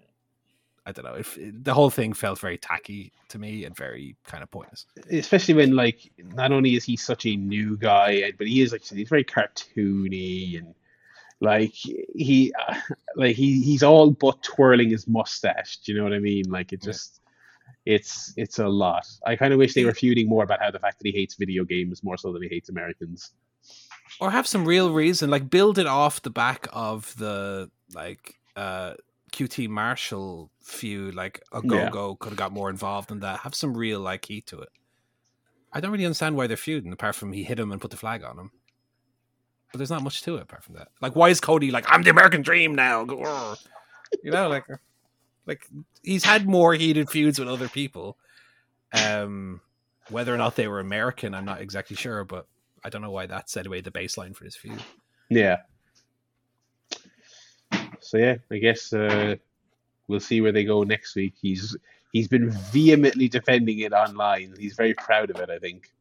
I don't know if the whole thing felt very tacky to me and very kind of pointless. especially when like not only is he such a new guy, but he is like he's very cartoony and like he uh, like he he's all but twirling his mustache. Do you know what I mean? Like it Yeah. just it's it's a lot. I kind of wish they were feuding more about how the fact that he hates video games more so than he hates Americans. or have some real reason like build it off the back of the like uh qt marshall feud like a Yeah. go-go could have got more involved in that. Have some real like heat to it. I don't really understand why they're feuding apart from he hit him and put the flag on him. But there's not much to it apart from that. Like why is cody like i'm the american dream now. You know like like he's had more heated feuds with other people. Um whether or not they were american i'm not exactly sure but I don't know why that set away the baseline for this feud. Yeah. So yeah, I guess uh, we'll see where they go next week. He's he's been vehemently defending it online. He's very proud of it. I think.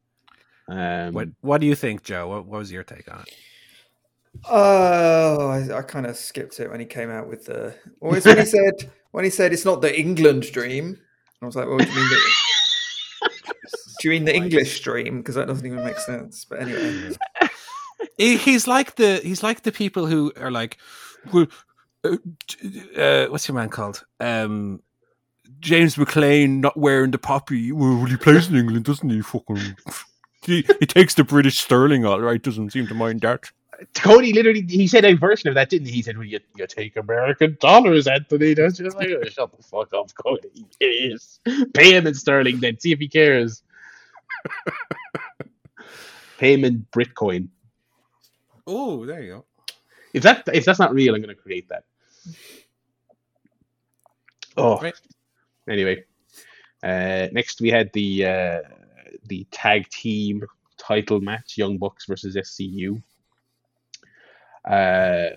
Um, What What do you think, Joe? What, what was your take on it? Oh, I, I kind of skipped it when he came out with the. Always when he said when he said it's not the England dream. I was like, well, do you mean the, do you mean the English dream? Because that doesn't even make sense. But anyway, He's like the he's like the people who are like, well, uh, uh, what's your man called? Um, James McClean not wearing the poppy. Well, he plays in England, doesn't he? Fucking. He, he takes the British sterling all right. Doesn't seem to mind that. Cody literally he said a version of that, didn't he? He said, "Well, you, you take American dollars, Anthony." That's just like, oh, shut the fuck up, Cody. Yes, pay him in sterling, then see if he cares. pay him in Britcoin. Oh, there you go. If that if that's not real, I'm going to create that. Oh, Right. anyway. Uh, next we had the uh, the tag team title match: Young Bucks versus SCU. Uh,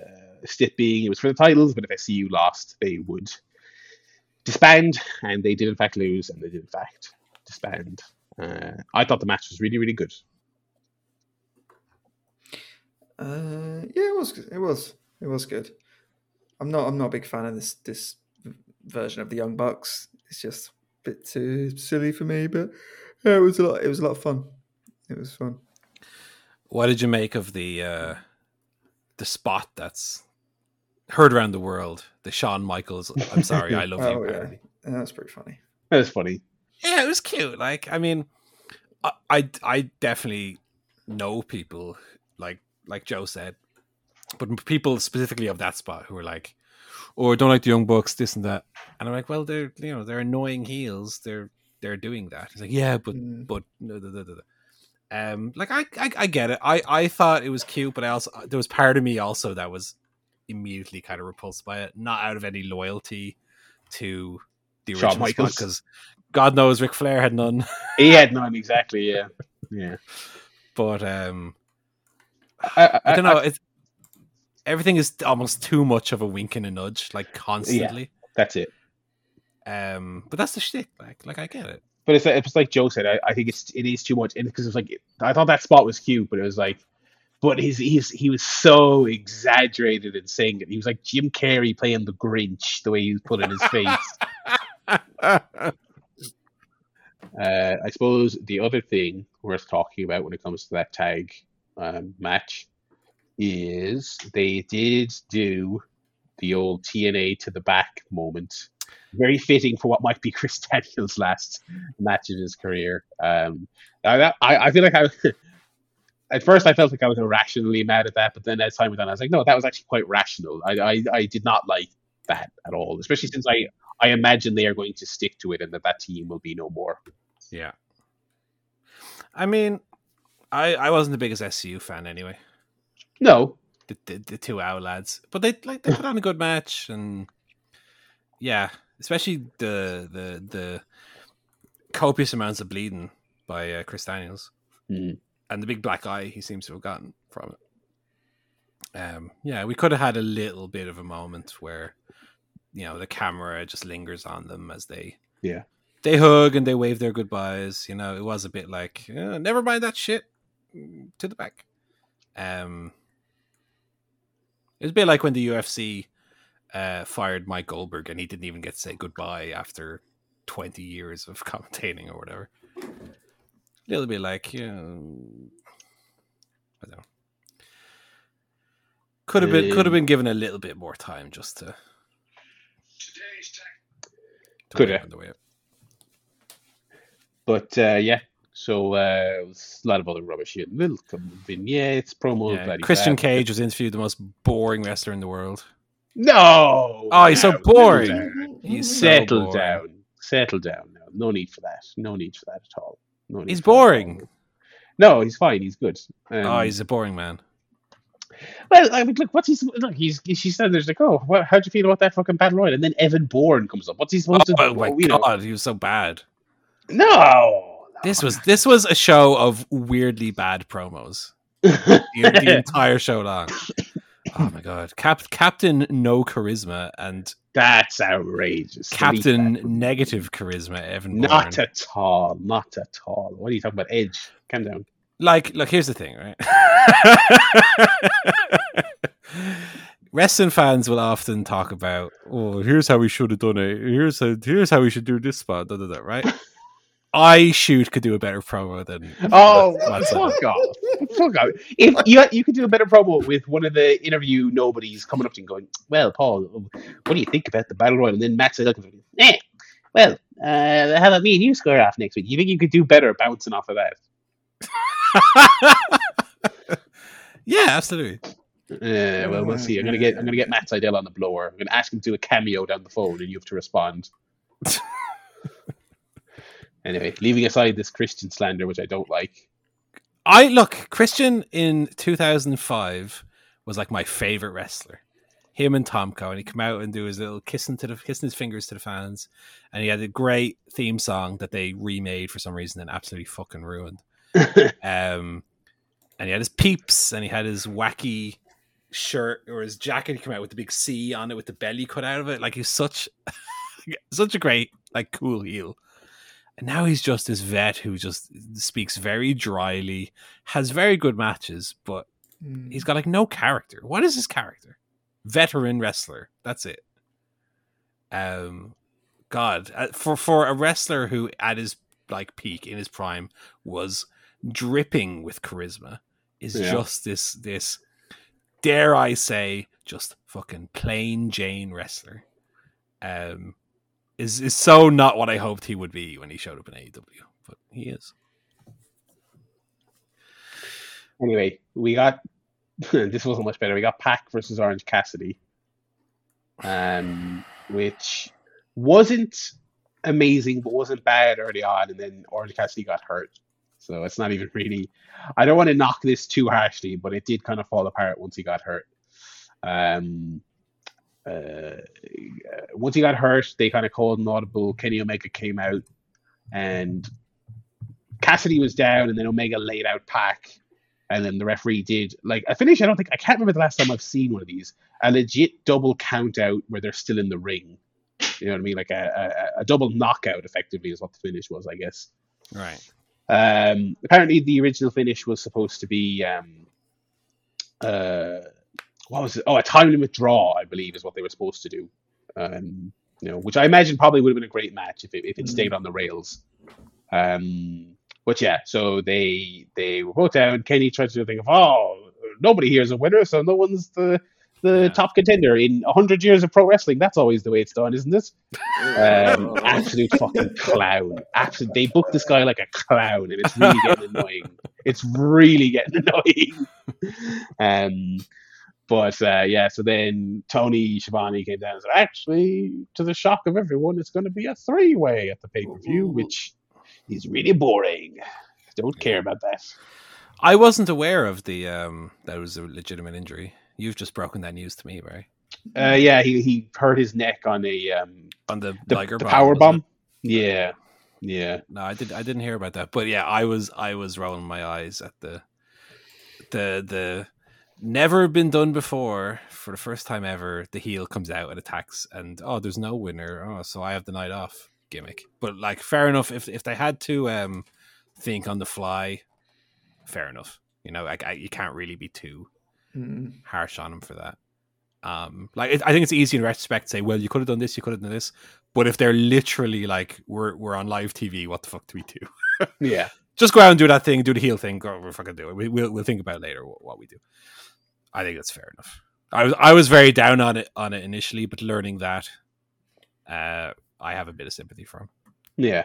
stip being it was for the titles, but if SCU lost, they would disband, and they did in fact lose, and they did in fact disband. Uh, I thought the match was really, really good. Uh, yeah, it was. It was. It was good. I'm not. I'm not a big fan of this this version of the Young Bucks. It's just a bit too silly for me. But yeah, it was a lot. It was a lot of fun. It was fun. What did you make of the uh, the spot that's heard around the world? The Shawn Michaels. I'm sorry, I love you. Oh yeah, parody. that was pretty funny. That was funny. Yeah, it was cute. Like, I mean, I, I, I definitely know people like like Joe said, but people specifically of that spot who are like, "Or don't like the Young Bucks, this and that," and I'm like, "Well, they're you know they're annoying heels. They're they're doing that." It's like, "Yeah, but Mm. but no, no, no, no, no." um, like I, I I get it. I I thought it was cute, but I also there was part of me also that was immediately kind of repulsed by it, not out of any loyalty to the Shawn original Michaels. because God knows Ric Flair had none. He had none exactly. Yeah, yeah. but um I, I don't know. it's everything is almost too much of a wink and a nudge, like constantly. Yeah, That's it. Um, but that's the shtick. Like, like I get it. But it's like, it's like Joe said. I, I think it's it is too much, and because it's like I thought that spot was cute, but it was like, but his he's he was so exaggerated in saying it. He was like Jim Carrey playing the Grinch, the way he was putting his face. Uh, I suppose the other thing worth talking about when it comes to that tag um, match is they did do the old TNA to the back moment. Very fitting for what might be Chris Daniels' last match in his career. Um, I, I, I feel like I. At first, I felt like I was irrationally mad at that, but then as time went on, I was like, no, that was actually quite rational. I, I, I did not like that at all, especially since I, I imagine they are going to stick to it and that that team will be no more. yeah. I mean, I I wasn't the biggest SCU fan anyway. No, The the, the two owl lads, but they like they put on a good match, and yeah, especially the the the copious amounts of bleeding by uh, Chris Daniels. Mhm. and the big black eye he seems to have gotten from it. Um, yeah, we could have had a little bit of a moment where, you know, the camera just lingers on them as they, Yeah. they hug and they wave their goodbyes. You know, it was a bit like, "Uh, never mind that shit, mm, to the back. Um, it was a bit like when the UFC uh, fired Mike Goldberg and he didn't even get to say goodbye after twenty years of commentating or whatever a little bit like you know, I don't know. Could have been could have Um, been given a little bit more time just to. to Coulda. wait on the way up. but uh, yeah. So uh, a lot of other rubbish here. Little vignettes, promos, Yeah, Christian blah. Cage was interviewed the most boring wrestler in the world. No. Oh, he's so boring. down. He's Settle down. Settle down. No, no need for that. No need for that at all. No need He's for that at all. boring. No, he's fine. He's good. Um, oh, he's a boring man. Well, I mean, look, what's he? Look, he's she said there's like, oh, what, how'd you feel about that fucking battle royal? And then Evan Bourne comes up. What's he supposed to do? Oh my you know? god, he was so bad. No. This was this was a show of weirdly bad promos. The, the entire show long. Oh my god, Cap, Captain No Charisma and That's outrageous. Captain that. Negative Charisma Evan Bourne. Not at all. Not at all. What are you talking about? Edge. Calm down. like look here's the thing right wrestling fans will often talk about oh here's how we should have done it here's how here's how we should do this spot da, da, da, right i shoot could do a better promo than Oh, fuck off. Fuck off. If you you could do a better promo with one of the interview nobodies coming up to you and going, Well, Paul, what do you think about the battle royal? And then Matt said, Eh, well, uh, how about me and you square off next week? You think you could do better bouncing off of that? yeah absolutely Uh, well, we'll see. I'm gonna get I'm gonna get Matt Sydal on the blower. I'm gonna ask him to do a cameo down the phone, and you have to respond. anyway, leaving aside this Christian slander, which I don't like. i look christian in 2005 was like my favorite wrestler him and tomko and he come out and do his little kissing to the kissing his fingers to the fans and he had a great theme song that they remade for some reason and absolutely fucking ruined Um, and he had his peeps, and he had his wacky shirt or his jacket. He came out with the big C on it with the belly cut out of it. Like he's such, such a great, like, cool heel. And now he's just this vet who just speaks very dryly, has very good matches, but Mm. he's got like no character. What is his character? Veteran wrestler. That's it. Um, God, uh, for for a wrestler who at his like peak in his prime was dripping with charisma, is Yeah. just this this dare I say just fucking plain Jane wrestler. Um, is is so not what I hoped he would be when he showed up in AEW, but he is. Anyway, we got this wasn't much better. We got Pac versus Orange Cassidy, um, which wasn't amazing, but wasn't bad early on, and then Orange Cassidy got hurt. So it's not even really. I don't want to knock this too harshly, but it did kind of fall apart once he got hurt. Um, uh, once he got hurt, they kind of called an audible. Kenny Omega came out, and Cassidy was down, and then Omega laid out Pac, and then the referee did like a finish. I don't think I can't remember the last time I've seen one of these. A legit double count out where they're still in the ring. You know what I mean? Like a, a, a double knockout, effectively, is what the finish was, I guess. Right. Um, apparently, the original finish was supposed to be um, uh, what was it? Oh, a timely withdrawal, I believe, is what they were supposed to do. Um, you know, which I imagine probably would have been a great match if it, if it Mhm. stayed on the rails. Um, but yeah, so they they were both down. Kenny tried to think of oh, nobody here is a winner, so no one's the the Yeah. top contender in hundred years of pro wrestling. That's always the way it's done, isn't it? Um, absolute fucking clown. Absolute. They booked this guy like a clown, and it's really getting annoying. It's really getting annoying. Um, but uh, yeah, so then Tony Schiavone came down and said, actually, to the shock of everyone, it's going to be a three way at the pay per view, which is really boring. Don't care about that. I wasn't aware of the um that was a legitimate injury. You've just broken that news to me, Barry. Uh, yeah, he, he hurt his neck on a um, On the, the, the bomb, power bomb. it? Yeah, yeah. No, I did. I didn't hear about that. But yeah, I was. I was rolling my eyes at the, the the never been done before for the first time ever. The heel comes out and attacks, and oh, there's no winner. Oh, so I have the night off gimmick. But like, fair enough. If if they had to um think on the fly, fair enough. You know, like I, you can't really be too Mm. harsh on him for that. Um, like it, I think it's easy in retrospect to say, well, you could have done this, you could have done this, but if they're literally like, we're we're on live TV, what the fuck do we do? Yeah. Just go out and do that thing, do the heel thing. Go, we're fucking do it. We, we'll we'll think about later what, what we do. I think that's fair enough. I was I was very down on it on it initially, but learning that, uh, I have a bit of sympathy for him. Yeah.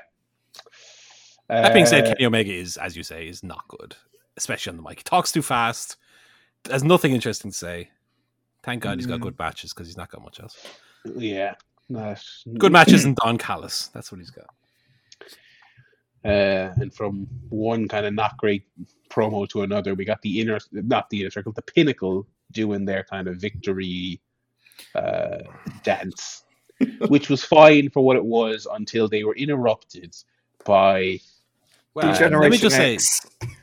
That being said, Uh, Kenny Omega is, as you say, is not good, especially on the mic. He talks too fast. Has nothing interesting to say. Thank God he's got Mm. good matches because he's not got much else. yeah. nice. Good matches and Don Callis. That's what he's got. Uh, and from one kind of not great promo to another, we got the inner, not the inner circle, the pinnacle doing their kind of victory uh, dance, which was fine for what it was until they were interrupted by. Well, let me Generation just say,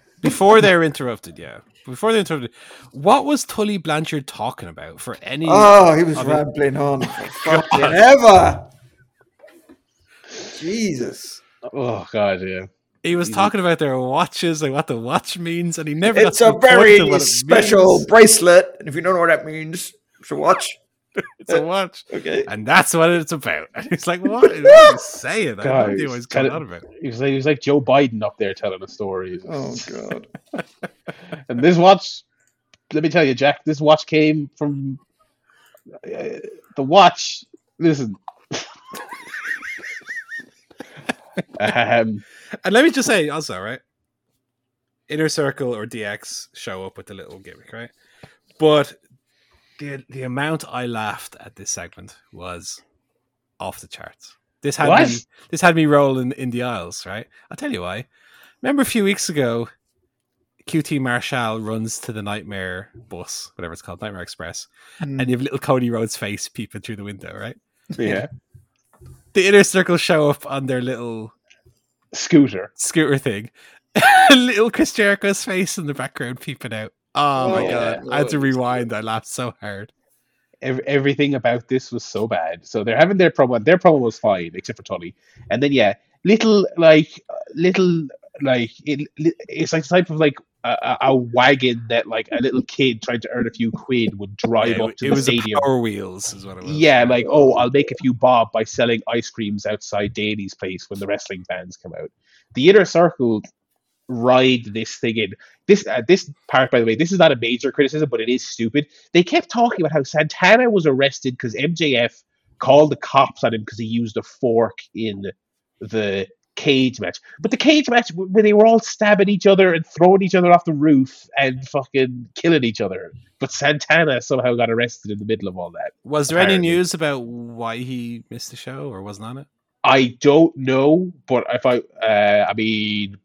before they're interrupted, yeah, before they're interrupted, what was Tully Blanchard talking about for any? Oh, he was I mean- rambling on for fucking ever. Jesus. Oh God, yeah. he was talking about their watches and what the watch means, and he never. It's got a the point very of what it special means. bracelet. And if you don't know what that means, it's a watch. It's a watch. Okay. and that's what it's about. And it's like, what, what are you saying? I have no Guys, idea what he's kinda- going on about. He was like, he was like Joe Biden up there telling a story. Oh, God. And this watch, let me tell you, Jack, this watch came from uh, the watch. Listen. Um, And let me just say also, right? Inner Circle or DX show up with the little gimmick, right? But the the amount I laughed at this segment was off the charts. This had What? me this had me rolling in the aisles, right? I'll tell you why. Remember a few weeks ago, QT Marshall runs to the Nightmare bus, whatever it's called, Nightmare Express, Mm. and you have little Cody Rhodes face peeping through the window, right? yeah, The inner circle show up on their little scooter. scooter thing. little Chris Jericho's face in the background peeping out. Oh, my Oh, god. yeah. I had to oh, rewind. I laughed so hard. Ev- everything about this was so bad. So they're having their promo. Their promo was fine, except for Tully. And then yeah, little like uh, little like it, it's like the type of like a, a wagon that like a little kid trying to earn a few quid would drive Yeah, up to it the was a stadium. Power Wheels, is what it was. Yeah, like oh, I'll make a few bob by selling ice creams outside Daily's Place when the wrestling fans come out. The inner circle ride this thing in. This uh, this part, by the way, this is not a major criticism, but it is stupid. They kept talking about how Santana was arrested because MJF called the cops on him because he used a fork in the cage match. But the cage match where they were all stabbing each other and throwing each other off the roof and fucking killing each other. But Santana somehow got arrested in the middle of all that. Was there any news about why he missed the show or wasn't on it? I don't know, but if I, uh, I mean,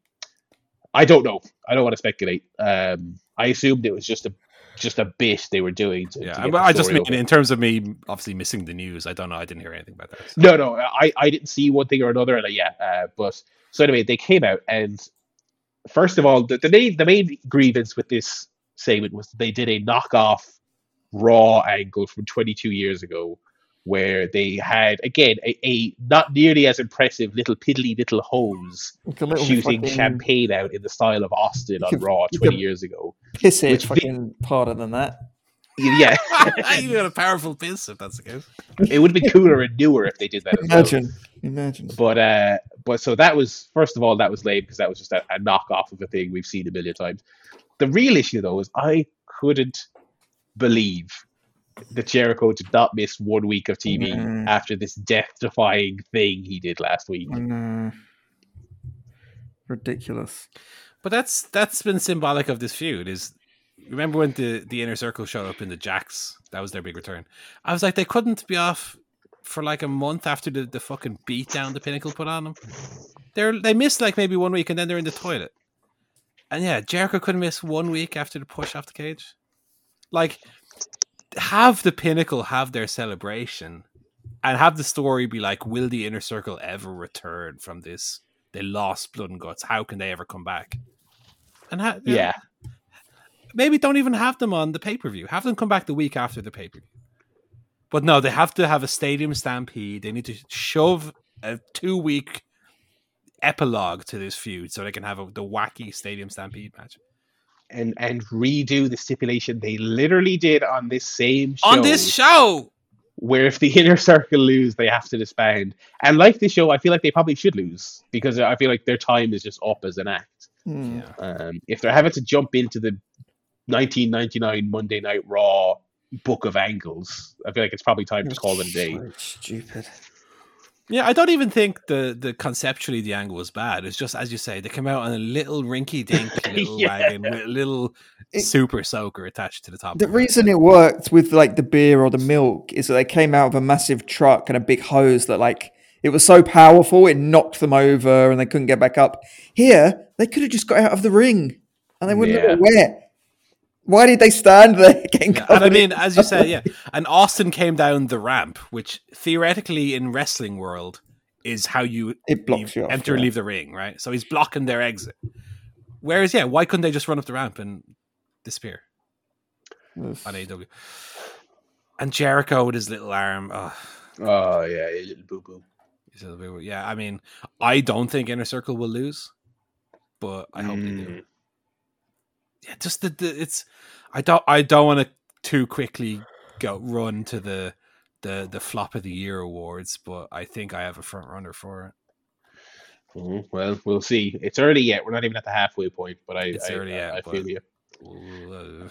I don't know. I don't want to speculate. Um, I assumed it was just a just a bit they were doing. To, to Yeah, get but the I just mean over. in terms of me obviously missing the news. I don't know. I didn't hear anything about that. so. No, no, I, I didn't see one thing or another, and uh, yeah, uh, but so anyway, they came out, and first of all, the, the main the main grievance with this segment was they did a knockoff Raw angle from 22 years ago, where they had again a, a not nearly as impressive little piddly little hose little shooting fucking champagne out in the style of Austin on could- Raw 20 could- years ago. Piss it Which vi- fucking harder than that. Yeah, you got a powerful piss if that's the case. it would have been cooler and newer if they did that. As well. Imagine, imagine. But uh, but so that was first of all that was lame because that was just a, a knockoff of a thing we've seen a million times. The real issue though is I couldn't believe that Jericho did not miss one week of TV Mm. after this death-defying thing he did last week. I know. Ridiculous. But that's that's been symbolic of this feud. Is remember when the the inner circle showed up in the Jacks? That was their big return. I was like, they couldn't be off for like a month after the, the fucking beat down the pinnacle put on them. They're they missed like maybe one week and then they're in the toilet. And yeah, Jericho couldn't miss one week after the push off the cage. Like, have the pinnacle have their celebration and have the story be like, will the inner circle ever return from this? They lost blood and guts. How can they ever come back? And ha- Yeah, maybe don't even have them on the pay per view. Have them come back the week after the pay per view. But no, they have to have a stadium stampede. They need to shove a two week epilogue to this feud so they can have a, the wacky stadium stampede match and and redo the stipulation they literally did on this same show. on this show. where if the inner circle lose, they have to disband. And like this show, I feel like they probably should lose because I feel like their time is just up as an act. Yeah. Um, if they're having to jump into the 1999 Monday Night Raw book of angles, I feel like it's probably time to call it a day. Stupid. Yeah, I don't even think the the conceptually the angle was bad. It's just as you say, they come out on a little rinky dink little Yeah. wagon with a little It- super soaker attached to the top. The of it. reason it worked with like the beer or the milk is that they came out of a massive truck and a big hose that like it was so powerful it knocked them over and they couldn't get back up. Here, they could have just got out of the ring and they wouldn't Yeah. have been wet. Why did they stand there getting Yeah, and I mean, as you said, yeah, and Austin came down the ramp, which theoretically in wrestling world is how you it blocks you off. enter and yeah. leave the ring, right? So he's blocking their exit. Whereas, yeah, why couldn't they just run up the ramp and disappear Ugh. on AW? And Jericho with his little arm, oh, Oh yeah, a little boo boo. Little bit- yeah. I mean, I don't think Inner Circle will lose, but I hope they do. Mm. yeah, just the, the it's I don't I don't want to too quickly go run to the the the flop of the year awards, but I think I have a front runner for it. Mhm. Well, we'll see. It's early yet. We're not even at the halfway point, but I, It's I, early I, yet, I but- feel you. Uh,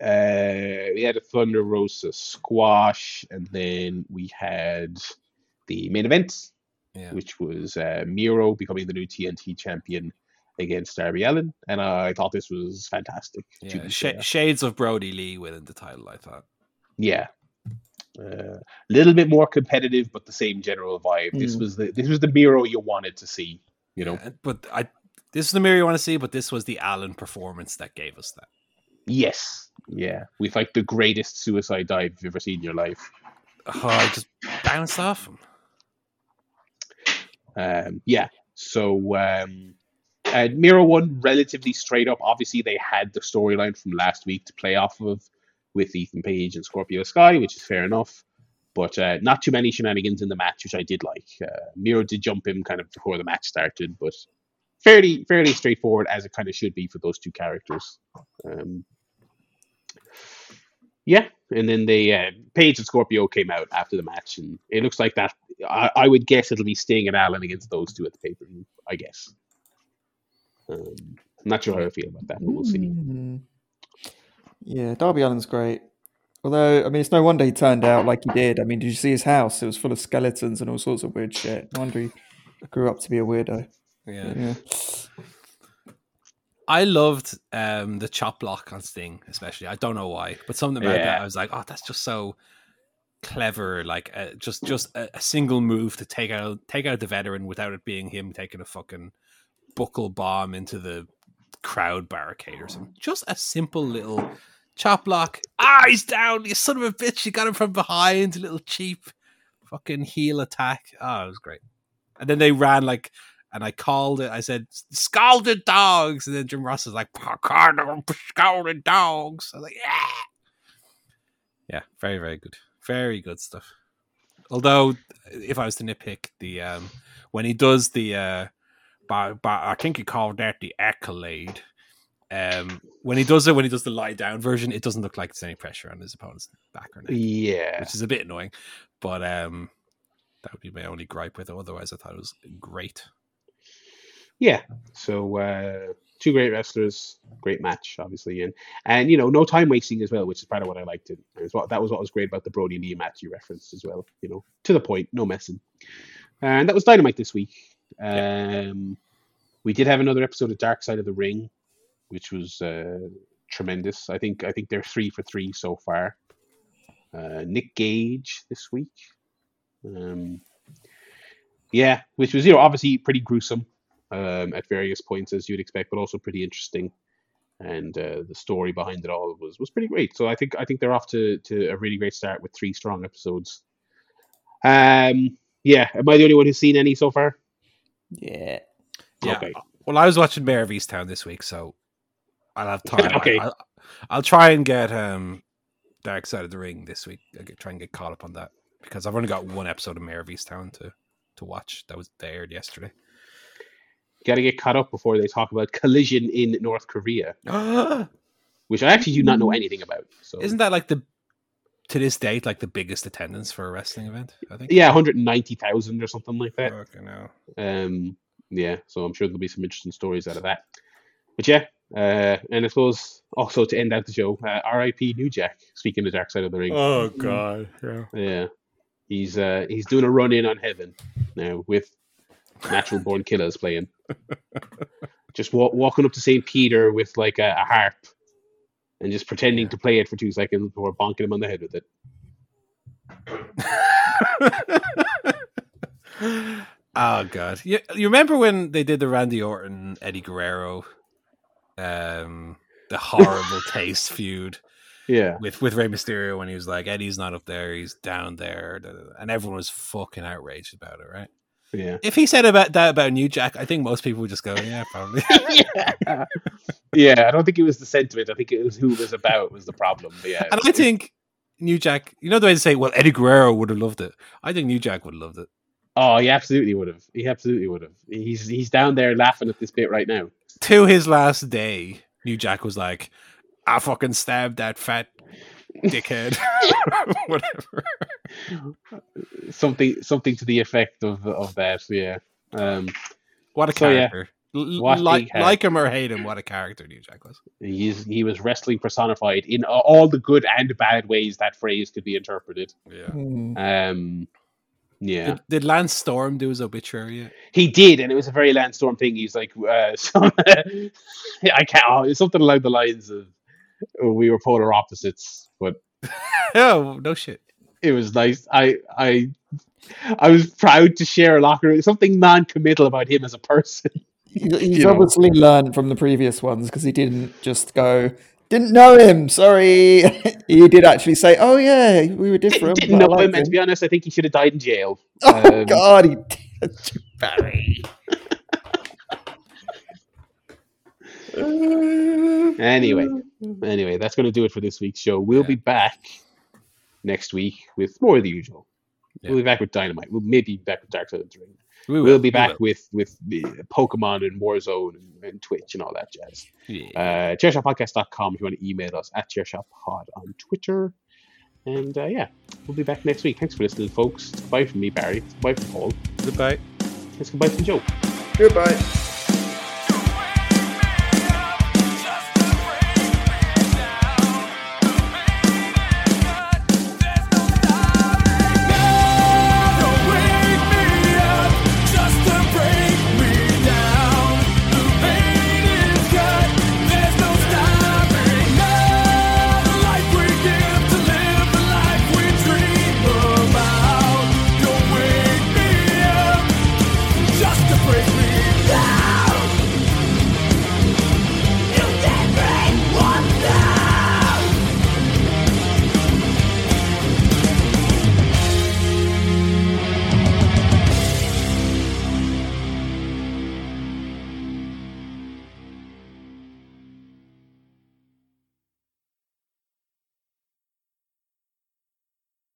Uh, we had a Thunder Rosa squash, and then we had the main event, yeah, which was uh, Miro becoming the new TNT champion against Darby Allin, and I thought this was fantastic. yeah. Sh- shades of Brodie Lee winning the title. I thought. yeah, a little bit more competitive, but the same general vibe. This Mm. was the this was the Miro you wanted to see. You know, Yeah, but I this is the Miro you want to see, but this was the Allin performance that gave us that. yes, yeah, with like the greatest suicide dive you've ever seen in your life. Oh, I just bounced off him. Um, yeah. So um, and Miro won relatively straight up. Obviously, they had the storyline from last week to play off of with Ethan Page and Scorpio Sky, which is fair enough. but uh, not too many shenanigans in the match, which I did like. Uh, Miro did jump him kind of before the match started, but fairly fairly straightforward as it kind of should be for those two characters. Um, yeah, and then they uh, Page and Scorpio came out after the match, and it looks like that. I, I would guess it'll be Sting and Allin against those two at the pay per view. I guess. Um, I'm not sure how I feel about that, but we'll see. Mm. Yeah, Darby Allin's great. Although, I mean, it's no wonder he turned out like he did. I mean, did you see his house? It was full of skeletons and all sorts of weird shit. No wonder he grew up to be a weirdo. Yeah. Yeah. I loved um, the chop block on Sting, especially. I don't know why, but something about Yeah. that, I was like, oh, that's just so clever. Like, uh, just just a, a single move to take out take out the veteran without it being him taking a fucking buckle bomb into the crowd barricade or something. Just a simple little chop block. Ah, he's down. You son of a bitch! You got him from behind. A little cheap fucking heel attack. Oh, it was great. And then they ran like and I called it. I said, "Scalded dogs," and then Jim Ross was like, "Parkano, scalded dogs." I was like, "Yeah, yeah, very, very good, very good stuff." Although, if I was to nitpick the um when he does the uh, by, by I think he called that the accolade. Um, when he does it, when he does the lie down version, it doesn't look like there's any pressure on his opponent's back or neck, Yeah, which is a bit annoying. But um, that would be my only gripe with it. Otherwise, I thought it was great. Yeah. So uh, two great wrestlers, great match, obviously, and and you know, no time wasting as well, which is part of what I liked. It was what that was what was great about the Brodie Lee match you referenced as well. You know, to the point, no messing. And that was Dynamite this week. Um, we did have another episode of Dark Side of the Ring, which was uh, tremendous. I think I think they're three for three so far. Uh, Nick Gage this week. Um, yeah, which was you know obviously pretty gruesome um, at various points as you'd expect, but also pretty interesting. And uh, the story behind it all was was pretty great. So I think I think they're off to to a really great start with three strong episodes. Um, yeah, am I the only one who's seen any so far? Yeah. Yeah. Okay. Well, I was watching Mare of Easttown this week, so I'll have time. Okay. I, will I'll try and get um, Dark Side of the Ring this week. I'll get, try and get caught up on that because I've only got one episode of Mare of Easttown to to watch. That was aired yesterday. Got to get caught up before they talk about collision in North Korea, which I actually do not know anything about. So Isn't that like the to this date like the biggest attendance for a wrestling event? I think. yeah, 190,000 or something like that. Um, yeah, so I'm sure there'll be some interesting stories out of that. But yeah, uh, and I suppose also to end out the show, uh, R.I.P. New Jack. Speaking of Dark Side of the Ring, Oh god. Yeah. yeah, he's uh, he's doing a run in on Heaven now with Natural Born Killers playing. Just wa- walking up to St. Peter with like a, a harp and just pretending to play it for two seconds before bonking him on the head with it. oh god. You, you remember when they did the Randy Orton Eddie Guerrero um the horrible taste feud Yeah, with with Rey Mysterio when he was like Eddie's not up there, he's down there, and everyone was fucking outraged about it, right? Yeah. If he said about that about New Jack, I think most people would just go, yeah, probably. yeah. yeah, I don't think it was the sentiment. I think it was who it was about was the problem. But yeah, and I think New Jack, you know the way to say, well, Eddie Guerrero would have loved it. I think New Jack would have loved it. oh, he absolutely would have. He absolutely would have. He's he's down there laughing at this bit right now. To his last day, New Jack was like, I fucking stabbed that fat dickhead. Whatever. Something something to the effect of of that. Yeah. Um, What a So, character. L- What like, he like him or hate him, what a character New Jack was. he's he was wrestling personified in all the good and bad ways that phrase could be interpreted. Yeah. Mm. Um, yeah. Did, did Lance Storm do his obituary yet? He did, and it was a very Lance Storm thing. He's like, uh, some, I can't. It's something along the lines of we were polar opposites, but oh, no shit. it was nice. I I I was proud to share a locker room. Something non-committal about him as a person. He- He's You know. obviously learned from the previous ones because he didn't just go, didn't know him, sorry. he did actually say, oh, yeah, we were Didn't, different. didn't but I know him, liked and to be honest, I think he should have died in jail. Oh, Um, God, he did. Barry. Anyway, anyway, that's going to do it for this week's show. We'll Yeah. be back next week with more of the usual. Yeah. We'll be back with Dynamite. We'll maybe be back with Dark Side of the Ring. We We'll will, be we back will. with with the Pokemon and Warzone and, and Twitch and all that jazz. Yeah. Uh, chairshotpodcast.com if you want to email us at chairshotpod on Twitter. And uh, yeah, we'll be back next week. Thanks for listening, folks. Goodbye from me, Barry. Goodbye from Paul. Goodbye. It's goodbye from Joe. Goodbye.